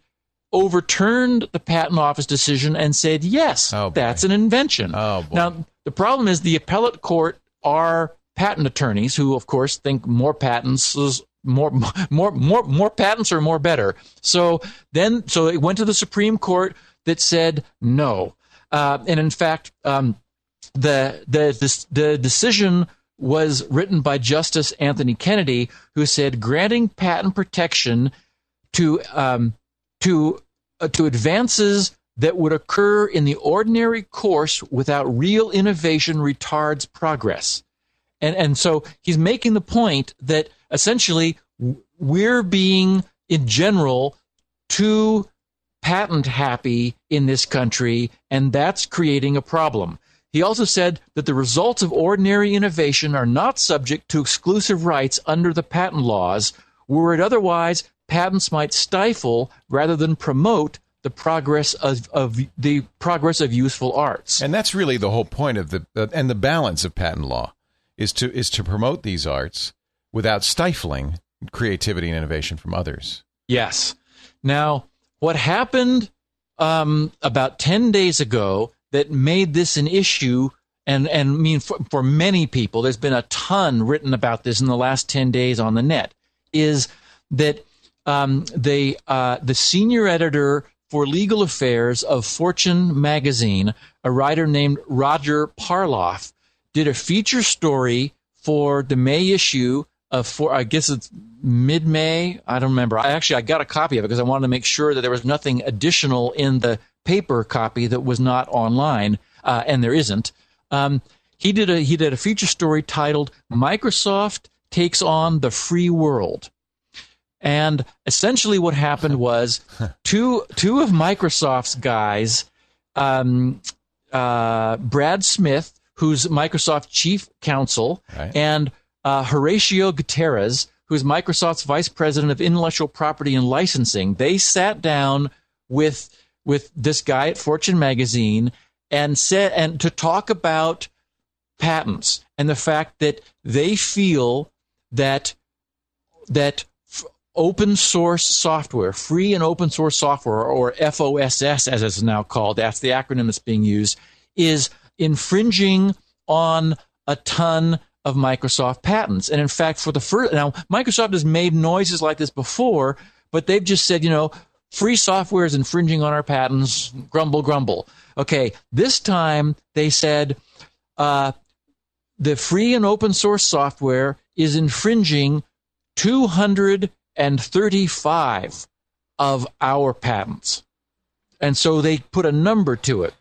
overturned the patent office decision and said yes, Oh, that's an invention. Oh, boy. Now the problem is the appellate court are patent attorneys who, of course, think more patents is more more more more patents are more better. So then, so it went to the Supreme Court that said no, uh, and in fact, um, the the the decision was written by Justice Anthony Kennedy, who said granting patent protection to um, to uh, to advances that would occur in the ordinary course without real innovation retards progress. And and so he's making the point that essentially we're being in general too patent happy in this country and that's creating a problem. He also said that the results of ordinary innovation are not subject to exclusive rights under the patent laws, were it otherwise, patents might stifle rather than promote the progress of, of the progress of useful arts. And that's really the whole point of the uh, and the balance of patent law is to is to promote these arts without stifling creativity and innovation from others. Yes. Now, what happened um, about ten days ago that made this an issue, and and I mean for, for many people, there's been a ton written about this in the last ten days on the net, is that um, the uh, the senior editor for legal affairs of Fortune magazine, a writer named Roger Parloff, did a feature story for the May issue of for I guess it's mid May. I don't remember. I actually I got a copy of it because I wanted to make sure that there was nothing additional in the paper copy that was not online, uh, and there isn't. Um, he did a he did a feature story titled "Microsoft Takes on the Free World." And essentially, what happened was two two of Microsoft's guys, um, uh, Brad Smith, who's Microsoft chief counsel, Right. and uh, Horacio Gutierrez, who's Microsoft's vice president of intellectual property and licensing. They sat down with with this guy at Fortune magazine and said and to talk about patents and the fact that they feel that that open source software, free and open source software, or FOSS as it's now called, that's the acronym that's being used, is infringing on a ton of Microsoft patents. And in fact, for the first, now Microsoft has made noises like this before, but they've just said, you know, free software is infringing on our patents, grumble, grumble. Okay, this time they said, uh, the free and open source software is infringing 235 of our patents. And so they put a number to it.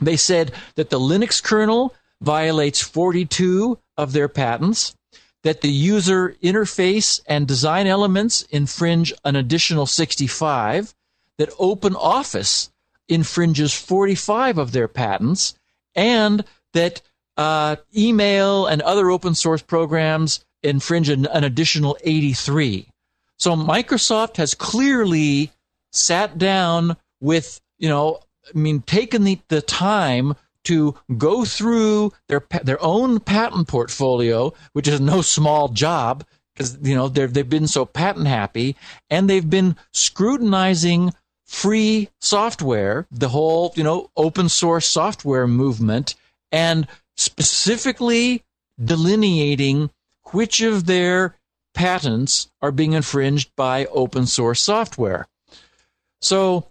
They said that the Linux kernel violates 42 of their patents, that the user interface and design elements infringe an additional 65, that OpenOffice infringes 45 of their patents, and that uh, email and other open source programs infringe an, an additional 83. So Microsoft has clearly sat down with, you know, I mean, taken the, the time to go through their their own patent portfolio, which is no small job because you know they've they've been so patent happy, and they've been scrutinizing free software, the whole you know open source software movement, and specifically delineating which of their patents are being infringed by open source software. So,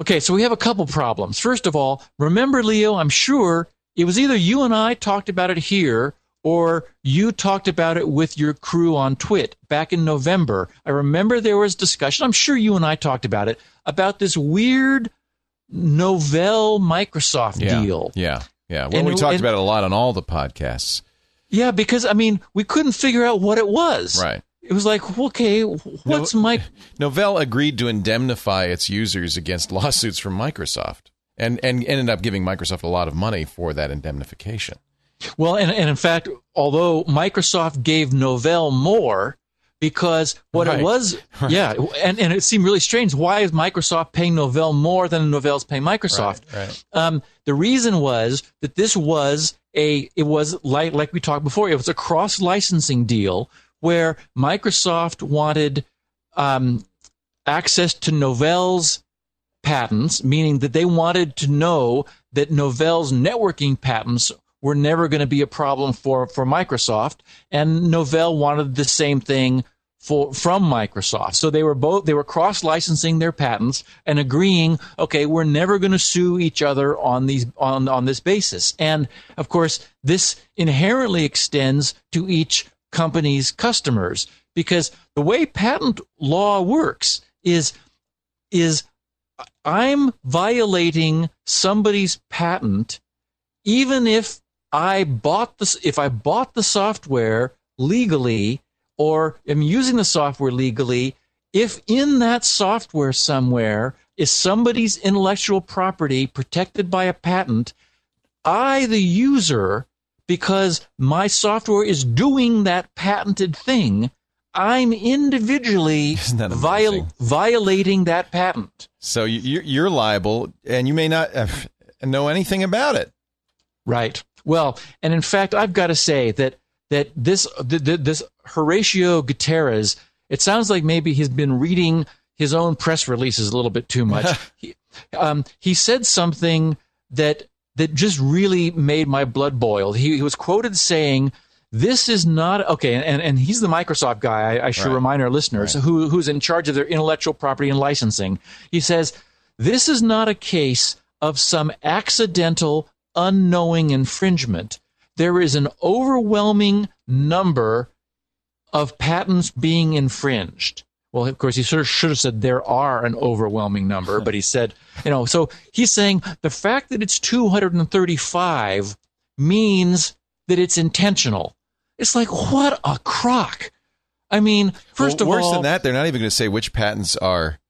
okay, so we have a couple problems. First of all, remember, Leo, I'm sure it was either you and I talked about it here or you talked about it with your crew on Twit back in November. I remember there was discussion, I'm sure you and I talked about it, about this weird Novell Microsoft Yeah. deal. Yeah. Yeah. Well, And- we talked and- about it a lot on all the podcasts. Yeah, because I mean, we couldn't figure out what it was. Right. It was like, okay, what's my Novell agreed to indemnify its users against lawsuits from Microsoft and, and ended up giving Microsoft a lot of money for that indemnification. Well, and, and in fact, although Microsoft gave Novell more because what Right. it was, yeah, and, and it seemed really strange. Why is Microsoft paying Novell more than Novell's paying Microsoft? Right, right. Um, the reason was that this was a, it was like, like we talked before, it was a cross licensing deal where Microsoft wanted, um, access to Novell's patents, meaning that they wanted to know that Novell's networking patents were never going to be a problem for, for Microsoft. And Novell wanted the same thing for, from Microsoft. So they were both, they were cross licensing their patents and agreeing, okay, we're never going to sue each other on these, on, on this basis. And of course, this inherently extends to each company's customers. Because the way patent law works is, is I'm violating somebody's patent even if I bought the if I bought the software legally or am using the software legally, if in that software somewhere is somebody's intellectual property protected by a patent, I, the user, because my software is doing that patented thing, I'm individually that viol- violating that patent. So you- you're, you're liable, and you may not uh, know anything about it. Right. Well, and in fact, I've got to say that that this th- th- this Horacio Gutierrez, it sounds like maybe he's been reading his own press releases a little bit too much. he, um, he said something that that just really made my blood boil. He, he was quoted saying. This is not okay, and, and he's the Microsoft guy. I, I should Right. remind our listeners who who's in charge of their intellectual property and licensing. He says this is not a case of some accidental, unknowing infringement. There is an overwhelming number of patents being infringed. Well, of course, he sort of should have said there are an overwhelming number, but he said, you know, so he's saying the fact that it's 235 means that it's intentional. It's like, what a crock. I mean, first Well, of worse all, Worse than that, they're not even going to say which patents are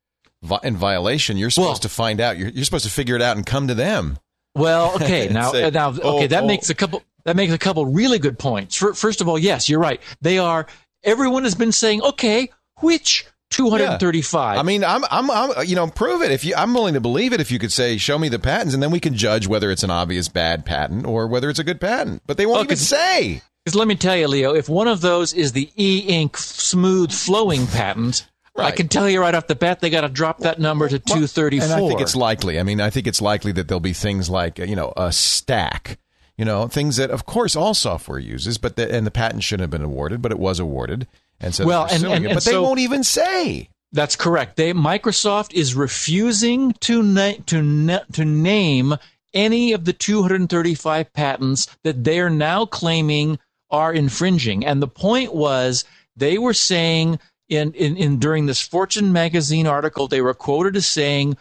vi- in violation. You're supposed Well- to find out. You're, you're supposed to figure it out and come to them. Well, okay, now Say, now oh, okay, oh, that oh. makes a couple that makes a couple really good points. Fir- First of all, yes, you're right. They are everyone has been saying, okay, which 235? I mean, I'm, I'm, I'm, you know, prove it. If you, I'm willing to believe it. If you could say, show me the patents, and then we can judge whether it's an obvious bad patent or whether it's a good patent. But they won't Oh, even say. Because let me tell you, Leo, if one of those is the e-ink smooth flowing patent, I can tell you right off the bat they got to drop that number to 234. And I think it's likely. I mean, I think it's likely that there'll be things like, you know, a stack, you know, things that, of course, all software uses, but the, and the patent shouldn't have been awarded, but it was awarded, and so Well, and- and- it. but they won't even say. That's correct. They Microsoft is refusing to na- to na- to name any of the 235 patents that they are now claiming are infringing. And the point was they were saying in, in, in during this Fortune magazine article, they were quoted as saying,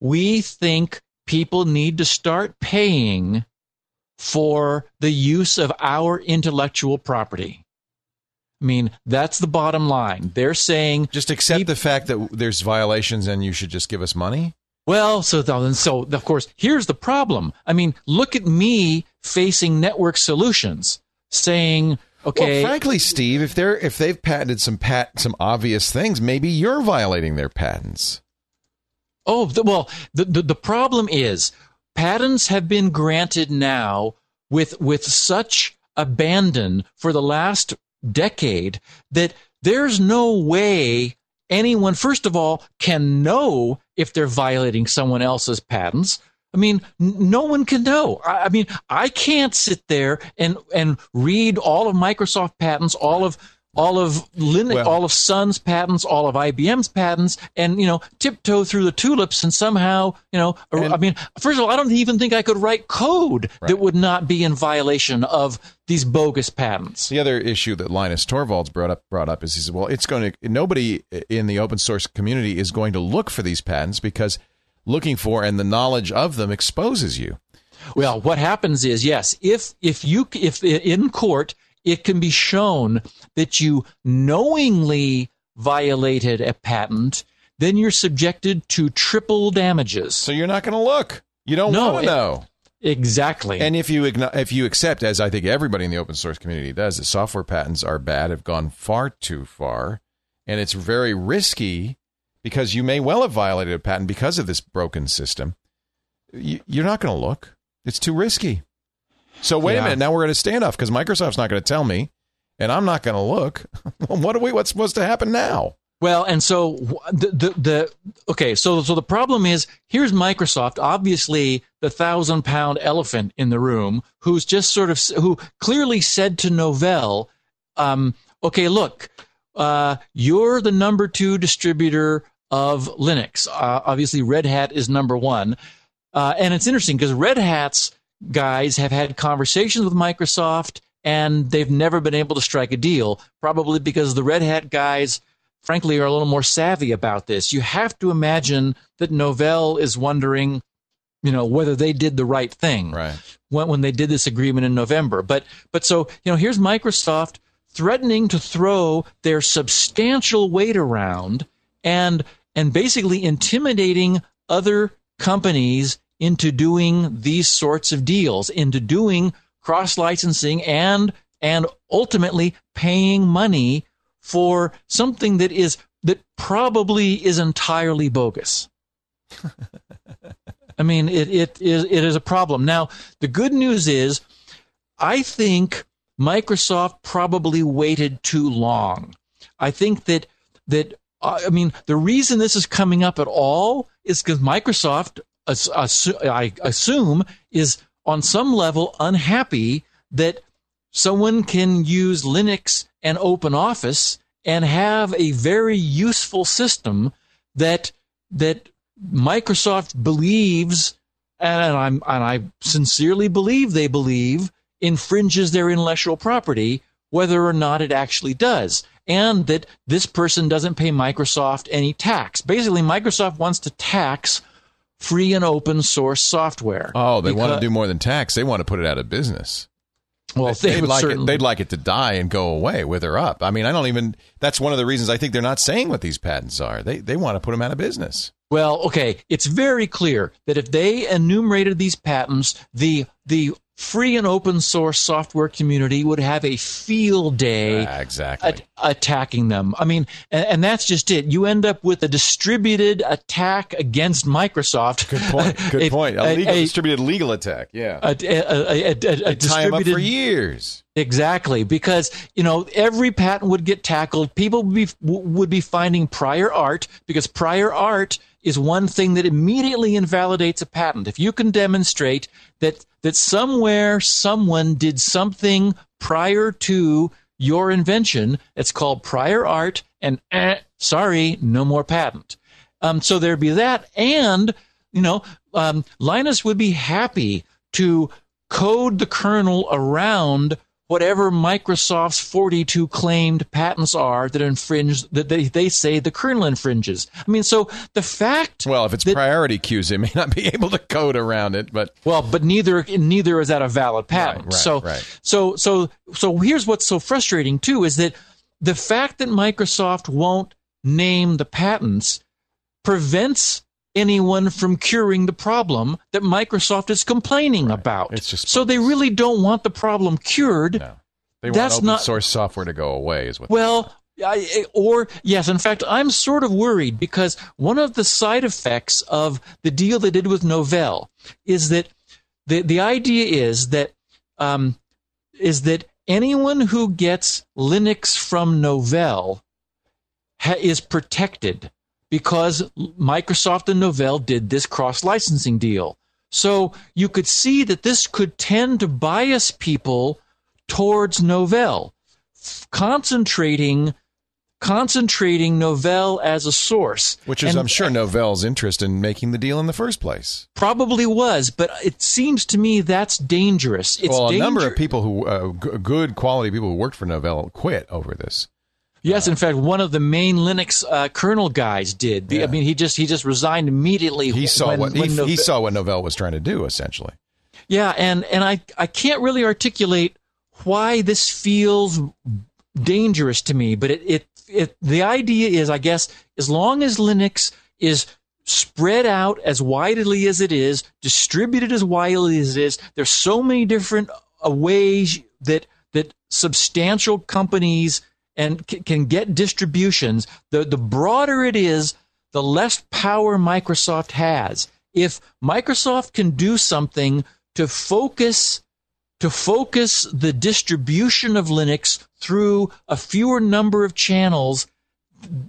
"We think people need to start paying for the use of our intellectual property." I mean, that's the bottom line. They're saying Just accept the fact that there's violations and you should just give us money. Well, so then, so of course, here's the problem. I mean, look at me facing network solutions, saying, "Okay, Well, frankly, Steve, if they're if they've patented some pat some obvious things, maybe you're violating their patents. oh, the, well, the, the the problem is patents have been granted now with with such abandon for the last decade that there's no way anyone, first of all, can know if they're violating someone else's patents. I mean, no one can know. I, mean, I can't sit there and and read all of Microsoft patents, all of all of Linux, Well- all of Sun's patents, all of IBM's patents, and you know, tiptoe through the tulips and somehow, you know, And- I mean, first of all, I don't even think I could write code that would not be in violation of these bogus patents. The other issue that Linus Torvalds brought up brought up is he said, well, it's going to nobody in the open source community is going to look for these patents because looking for and the knowledge of them exposes you. Well, what happens is, yes, if if you if in court it can be shown that you knowingly violated a patent, then you're subjected to triple damages. So you're not going to look. You don't No, want to know. Exactly. And if you if you accept, as I think everybody in the open source community does, that software patents are bad, have gone far too far, and it's very risky because you may well have violated a patent because of this broken system. You, you're not going to look. It's too risky. So wait Yeah. a minute. Now we're at a standoff because Microsoft's not going to tell me, and I'm not going to look. what are we? What's supposed to happen now? Well, and so the, the the okay, so so the problem is here's Microsoft, obviously the thousand pound elephant in the room, who's just sort of who clearly said to Novell, um, okay, look, uh, you're the number two distributor of Linux. Uh, obviously, Red Hat is number one, uh, and it's interesting because Red Hat's guys have had conversations with Microsoft, and they've never been able to strike a deal, probably because the Red Hat guys frankly, are a little more savvy about this. You have to imagine that Novell is wondering, you know, whether they did the right thing Right. when, when they did this agreement in November. But but so you know, here's Microsoft threatening to throw their substantial weight around and and basically intimidating other companies into doing these sorts of deals, into doing cross licensing and and ultimately paying money for something that is that probably is entirely bogus. I mean, it, it is it is a problem. Now, the good news is, I think Microsoft probably waited too long. I think that that uh, I mean the reason this is coming up at all is because Microsoft, I assume, is on some level unhappy that someone can use Linux and OpenOffice and have a very useful system that that Microsoft believes, and I'm and I sincerely believe they believe infringes their intellectual property, whether or not it actually does, and that this person doesn't pay Microsoft any tax. Basically, Microsoft wants to tax free and open source software. Oh, they because, want to do more than tax. They want to put it out of business. Well, they, would like certainly... it. They'd like it to die and go away, wither up. I mean, I don't even. That's one of the reasons I think they're not saying what these patents are. They they want to put them out of business. Well, okay, it's very clear that if they enumerated these patents, the the free and open source software community would have a field day uh, exactly attacking them. I mean, and, and, that's just it. You end up with a distributed attack against Microsoft. Good point. Good a, point. A, legal, a, distributed legal attack. Yeah. A, a, a, tie up for years. Exactly, because you know every patent would get tackled. People would be would be finding prior art because prior art is one thing that immediately invalidates a patent. If you can demonstrate that that somewhere someone did something prior to your invention, it's called prior art, and eh, sorry, no more patent. Um, so there'd be that, and you know, um, Linus would be happy to code the kernel around whatever Microsoft's 42 claimed patents are that infringe that they, they say the kernel infringes. I mean, so the fact well, if it's that, priority queues, they may not be able to code around it, but well, but neither neither is that a valid patent. Right, right, so right. so so so here's what's so frustrating too is that the fact that Microsoft won't name the patents prevents anyone from curing the problem that Microsoft is complaining right. about. It's just so they really don't want the problem cured. No. They want That's open not, source software to go away, is what. Well, I, or yes, in fact, I'm sort of worried because one of the side effects of the deal they did with Novell is that the the idea is that um, is that anyone who gets Linux from Novell ha- is protected because Microsoft and Novell did this cross licensing deal. So you could see that this could tend to bias people towards Novell, concentrating concentrating Novell as a source. Which is, and, I'm sure, Novell's interest in making the deal in the first place. Probably was, but it seems to me that's dangerous. It's well, a danger- number of people who, uh, g- good quality people who worked for Novell quit over this. Yes, in fact, one of the main Linux uh, kernel guys did. Yeah. I mean, he just he just resigned immediately. He saw when, what he, he saw what Novell was trying to do, essentially. Yeah, and and I I can't really articulate why this feels dangerous to me, but it it, it the idea is, I guess, as long as Linux is spread out as widely as it is, distributed as widely as it is, there's so many different uh, ways that that substantial companies and c- can get distributions, the, the broader it is, the less power Microsoft has. If Microsoft can do something to focus to focus the distribution of Linux through a fewer number of channels,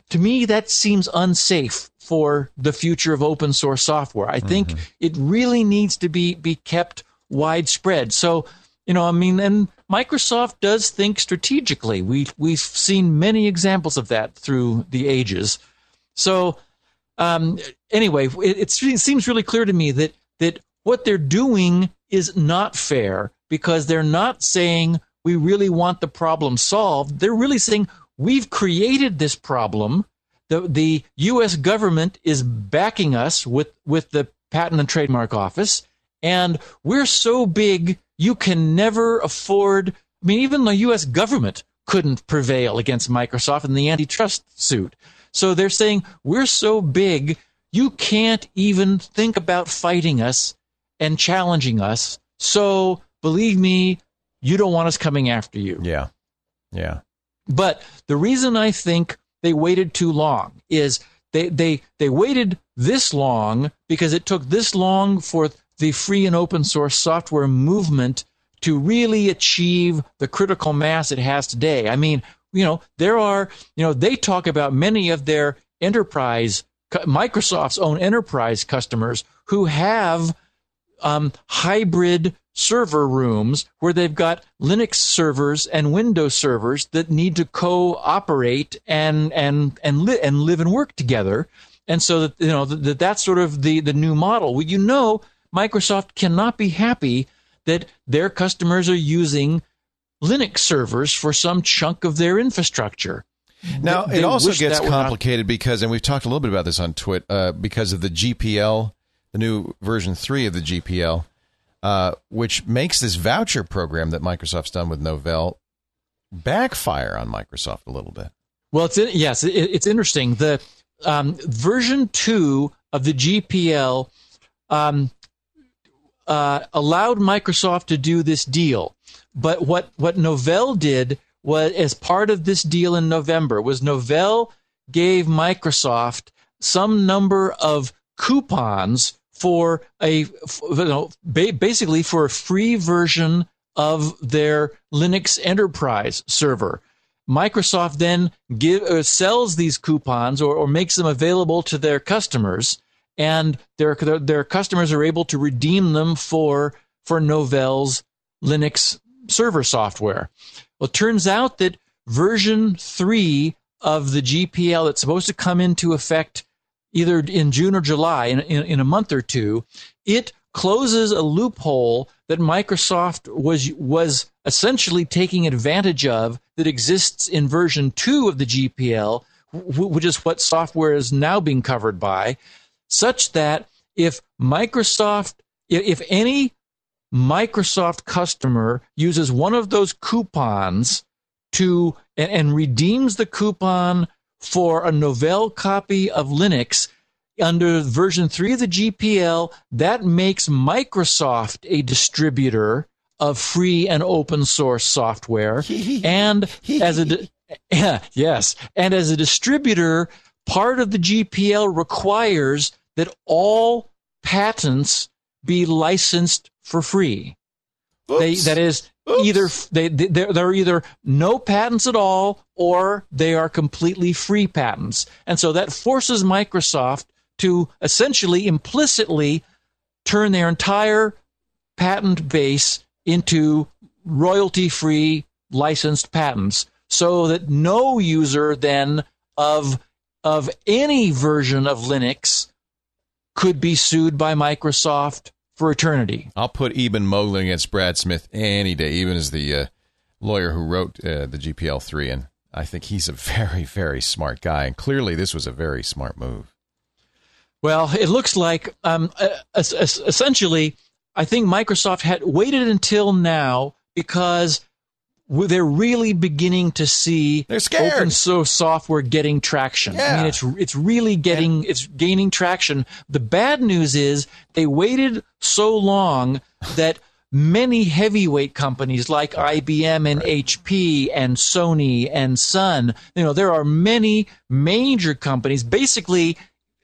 to me that seems unsafe for the future of open source software. I think mm-hmm. it really needs to be be kept widespread. So you know, I mean, and Microsoft does think strategically. We we've seen many examples of that through the ages. So, um, anyway, it, it seems really clear to me that that what they're doing is not fair because they're not saying we really want the problem solved. They're really saying we've created this problem. The the U.S. government is backing us with with the Patent and Trademark Office, and we're so big you can never afford. I mean, even the U.S. government couldn't prevail against Microsoft in the antitrust suit. So they're saying we're so big, you can't even think about fighting us and challenging us. So believe me, you don't want us coming after you. Yeah. Yeah. But the reason I think they waited too long is they they they waited this long because it took this long for the free and open source software movement to really achieve the critical mass it has today. I mean, you know, there are, you know, they talk about many of their enterprise Microsoft's own enterprise customers who have um, hybrid server rooms where they've got Linux servers and Windows servers that need to cooperate and and and li- and live and work together. And so that you know that that's sort of the the new model. Well, you know, Microsoft cannot be happy that their customers are using Linux servers for some chunk of their infrastructure. Now They it also gets were not- complicated because, and we've talked a little bit about this on Twitter, uh, because of the GPL, the new version three of the GPL, uh, which makes this voucher program that Microsoft's done with Novell backfire on Microsoft a little bit. Well, it's in, yes, it, it's interesting. The um, version two of the GPL um, uh, allowed Microsoft to do this deal, but what what Novell did was, as part of this deal in November, was Novell gave Microsoft some number of coupons for a you know, basically for a free version of their Linux enterprise server. Microsoft then give, uh, sells these coupons or, or makes them available to their customers, and their, their their customers are able to redeem them for for Novell's Linux server software. Well, it turns out that version three of the GPL that's supposed to come into effect either in June or July, in, in, in a month or two, it closes a loophole that Microsoft was was essentially taking advantage of that exists in version two of the GPL, which is what software is now being covered by, such that if Microsoft, if, any Microsoft customer uses one of those coupons to and, and redeems the coupon for a Novell copy of Linux under version 3 of the GPL, that makes Microsoft a distributor of free and open source software. and as a di- yes, and as a distributor, part of the GPL requires that all patents be licensed for free. They, that is Oops. either they they are either no patents at all or they are completely free patents, and so that forces Microsoft to essentially implicitly turn their entire patent base into royalty free licensed patents so that no user then of of any version of Linux could be sued by Microsoft for eternity. I'll put Eben Moglen against Brad Smith any day, even as the uh, lawyer who wrote uh, the GPL three, and I think he's a very, very smart guy. And clearly, this was a very smart move. Well, it looks like um, uh, es- es- essentially, I think Microsoft had waited until now because they're really beginning to see They're scared. open source software getting traction. Yeah. I mean, it's it's really getting it's gaining traction. The bad news is they waited so long that many heavyweight companies like IBM and HP and Sony and Sun, you know, there are many major companies, basically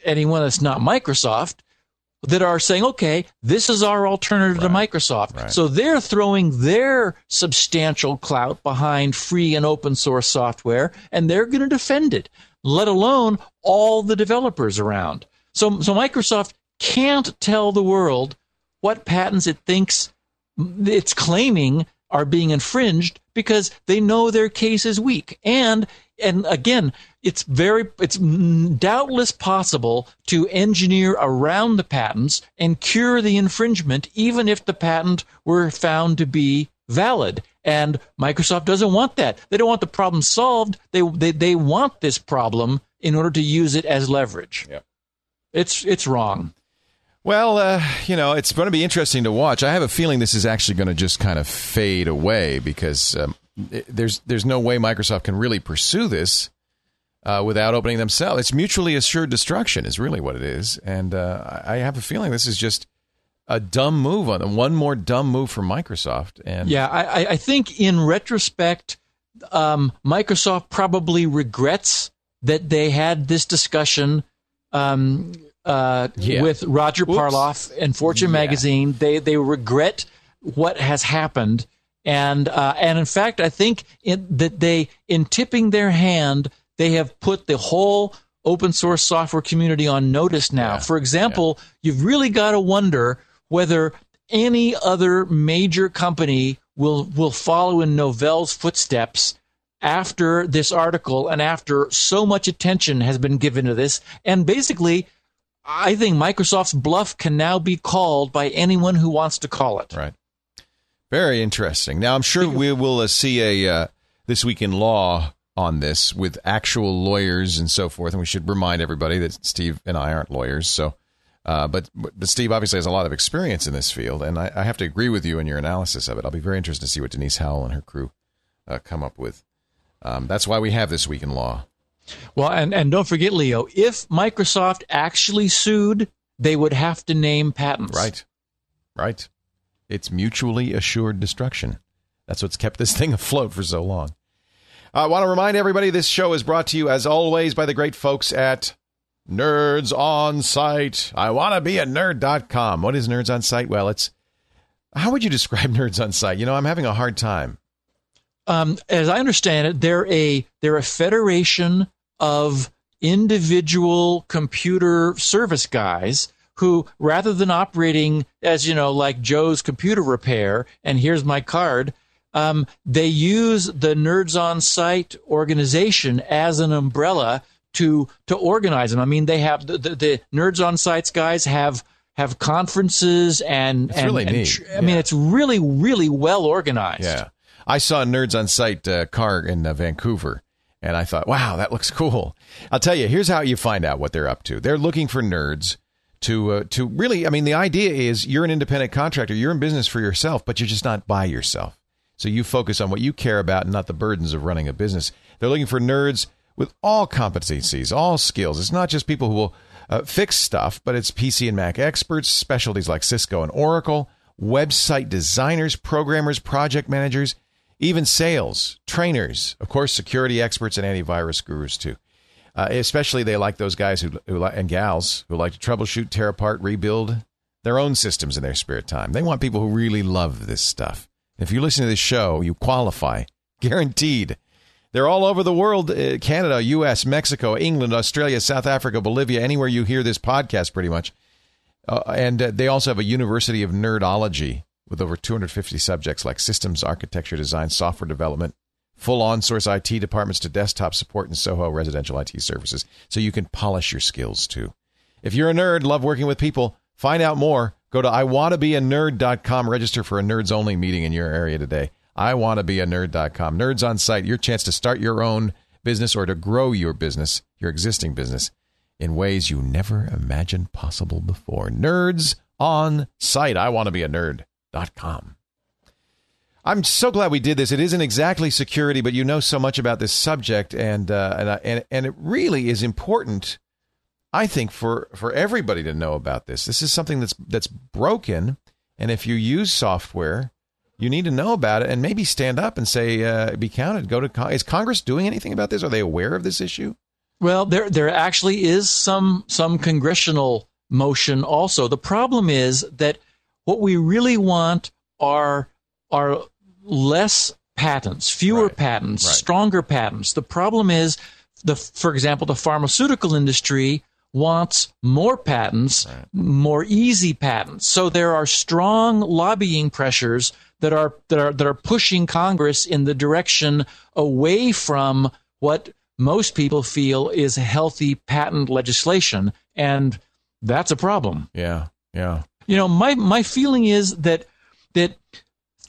anyone that's not Microsoft, that are saying, okay, this is our alternative to Microsoft. right. So they're throwing their substantial clout behind free and open source software, and they're going to defend it, let alone all the developers around. So, so Microsoft can't tell the world what patents it thinks it's claiming are being infringed because they know their case is weak. And and again, it's very it's doubtless possible to engineer around the patents and cure the infringement even if the patent were found to be valid. And Microsoft doesn't want that. They don't want the problem solved. They they, they want this problem in order to use it as leverage. Yep. It's it's wrong. Well, uh, you know, it's going to be interesting to watch. I have a feeling this is actually going to just kind of fade away because um, there's there's no way Microsoft can really pursue this uh, without opening themselves. It's mutually assured destruction, is really what it is, and uh, I have a feeling this is just a dumb move on them. one more dumb move from Microsoft. And yeah, I, I think in retrospect, um, Microsoft probably regrets that they had this discussion um, uh, Yeah. with Roger Whoops. Parloff and Fortune Yeah. magazine. They they regret what has happened, and uh, and in fact, I think in, that they in tipping their hand, they have put the whole open source software community on notice now. Yeah. For example, you've really got to wonder whether any other major company will will follow in Novell's footsteps after this article and after so much attention has been given to this and basically I think Microsoft's bluff can now be called by anyone who wants to call it. Right. Very interesting. Now, I'm sure we will uh, see a uh, this week in law on this with actual lawyers and so forth. And we should remind everybody that Steve and I aren't lawyers. So, uh, but but Steve obviously has a lot of experience in this field, and I, I have to agree with you in your analysis of it. I'll be very interested to see what Denise Howell and her crew uh, come up with. Um, that's why we have this week in law. Well, and, and don't forget, Leo, if Microsoft actually sued, they would have to name patents. Right. Right. It's mutually assured destruction. That's what's kept this thing afloat for so long. I want to remind everybody this show is brought to you, as always, by the great folks at Nerds on Site. I want to be a nerd.com. What is Nerds on Site? Well, it's. How would you describe Nerds on Site? You know, I'm having a hard time. Um, as I understand it, they're a they're a federation of individual computer service guys who, rather than operating as you know, like Joe's computer repair, and here's my card, um, they use the Nerds on Site organization as an umbrella to to organize them. I mean, they have the, the, the Nerds on Sites guys have have conferences and It's and, really and neat. tr- I mean, it's really really well organized. Yeah. I saw Nerds on Site uh, car in uh, Vancouver, and I thought, wow, that looks cool. I'll tell you, here's how you find out what they're up to. They're looking for nerds to uh, to really. I mean, the idea is you're an independent contractor, you're in business for yourself, but you're just not by yourself. So you focus on what you care about and not the burdens of running a business. They're looking for nerds with all competencies, all skills. It's not just people who will uh, fix stuff, but it's PC and Mac experts, specialties like Cisco and Oracle, website designers, programmers, project managers, even sales, trainers, of course, security experts and antivirus gurus too. Uh, especially, they like those guys who, who and gals who like to troubleshoot, tear apart, rebuild their own systems in their spare time. They want people who really love this stuff. If you listen to this show, you qualify, guaranteed. They're all over the world uh, Canada, U.S., Mexico, England, Australia, South Africa, Bolivia, anywhere you hear this podcast, pretty much. Uh, and uh, they also have a University of Nerdology with over 250 subjects like systems, architecture, design, software development, full on source IT departments to desktop support and Soho residential IT services. So you can polish your skills too. If you're a nerd, love working with people, find out more. Go to iwanttobeanerd.com, register for a nerds only meeting in your area today. iwanttobeanerd.com. Nerds on site, your chance to start your own business or to grow your business, your existing business in ways you never imagined possible before. Nerds on site. I want to be a nerd.com. I'm so glad we did this. It isn't exactly security, but you know so much about this subject, and uh, and, and and it really is important. I think for for everybody to know about this. This is something that's that's broken, and if you use software, you need to know about it and maybe stand up and say, uh, "Be counted." Go to Con- is Congress doing anything about this? Are they aware of this issue? Well, there there actually is some some congressional motion also. The problem is that what we really want are are less patents, fewer Right. patents, Right. stronger patents. The problem is the for example, the pharmaceutical industry wants more patents, more easy patents. So there are strong lobbying pressures that are that are that are pushing Congress in the direction away from what most people feel is healthy patent legislation and that's a problem. Yeah, yeah, You know, my my feeling is that that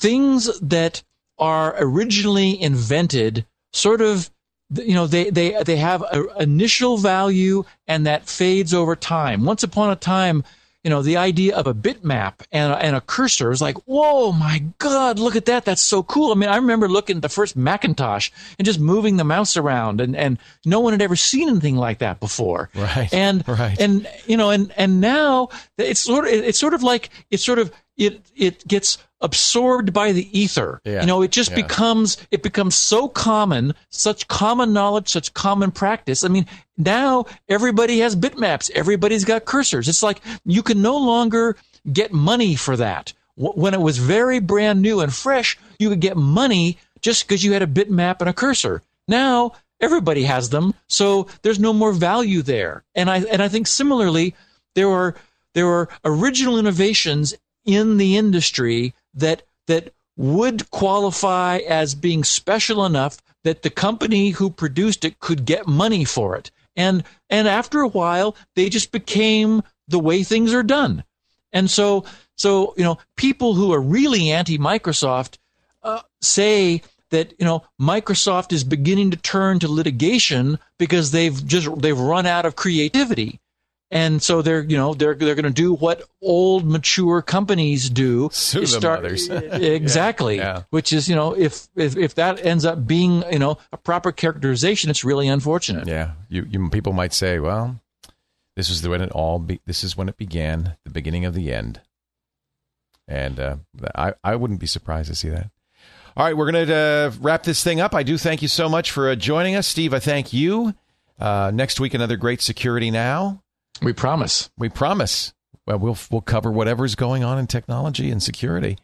things that are originally invented sort of you know they they they have an initial value and that fades over time once upon a time you know, the idea of a bitmap and a, and a cursor is like, whoa, my God, look at that. That's so cool. I mean, I remember looking at the first Macintosh and just moving the mouse around and, and no one had ever seen anything like that before. Right. And, Right. and, you know, and, and now it's sort of, it's sort of like, it's sort of, it, it gets absorbed by the ether. Yeah. You know, it just Yeah. becomes, it becomes so common, such common knowledge, such common practice. I mean, now everybody has bitmaps. Everybody's got cursors. It's like you can no longer get money for that. When it was very brand new and fresh, you could get money just because you had a bitmap and a cursor. Now everybody has them, so there's no more value there. And I and I think similarly, there are there are original innovations in the industry that that would qualify as being special enough that the company who produced it could get money for it. And and after a while, they just became the way things are done. And so so you know, people who are really anti Microsoft uh, say that you know Microsoft is beginning to turn to litigation because they've just they've run out of creativity. And so they're, you know, they're they're going to do what old mature companies do. Sue is the mothers. exactly. Yeah. Which is, you know, if, if if that ends up being, you know, a proper characterization, it's really unfortunate. Yeah, you, you people might say, well, this is the when it all be, this is when it began, the beginning of the end. And uh, I I wouldn't be surprised to see that. All right, we're going to uh, wrap this thing up. I do thank you so much for uh, joining us, Steve. I thank you. Uh, next week, another great security now. We promise. We promise. Well, we'll we'll cover whatever's going on in technology and security.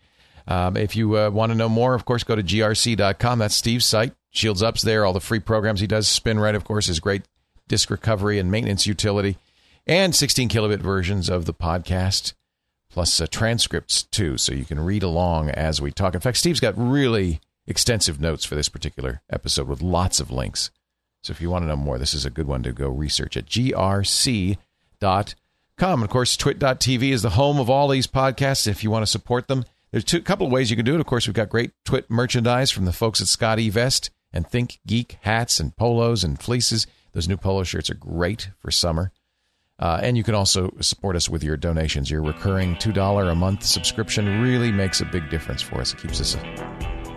Um, if you uh, want to know more, of course, go to grc.com. That's Steve's site. Shields Up's there. All the free programs he does. SpinRite, of course, is great disk recovery and maintenance utility, and 16 kilobit versions of the podcast, plus uh, transcripts too, so you can read along as we talk. In fact, Steve's got really extensive notes for this particular episode with lots of links. So if you want to know more, this is a good one to go research at grc.com. And of course, twit.tv is the home of all these podcasts. If you want to support them, there's two, a couple of ways you can do it. Of course, we've got great Twit merchandise from the folks at Scott E. Vest and ThinkGeek hats and polos and fleeces. Those new polo shirts are great for summer. Uh, and you can also support us with your donations. Your recurring $2 a month subscription really makes a big difference for us. It keeps us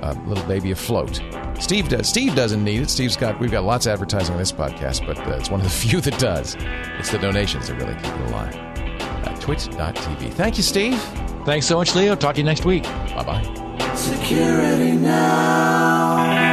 a, a little baby afloat. Steve does. Steve doesn't need it. Steve's got. We've got lots of advertising on this podcast, but uh, it's one of the few that does. It's the donations that really keep it alive. Uh, Twit.tv. Thank you, Steve. Thanks so much, Leo. Talk to you next week. Bye bye. Security now.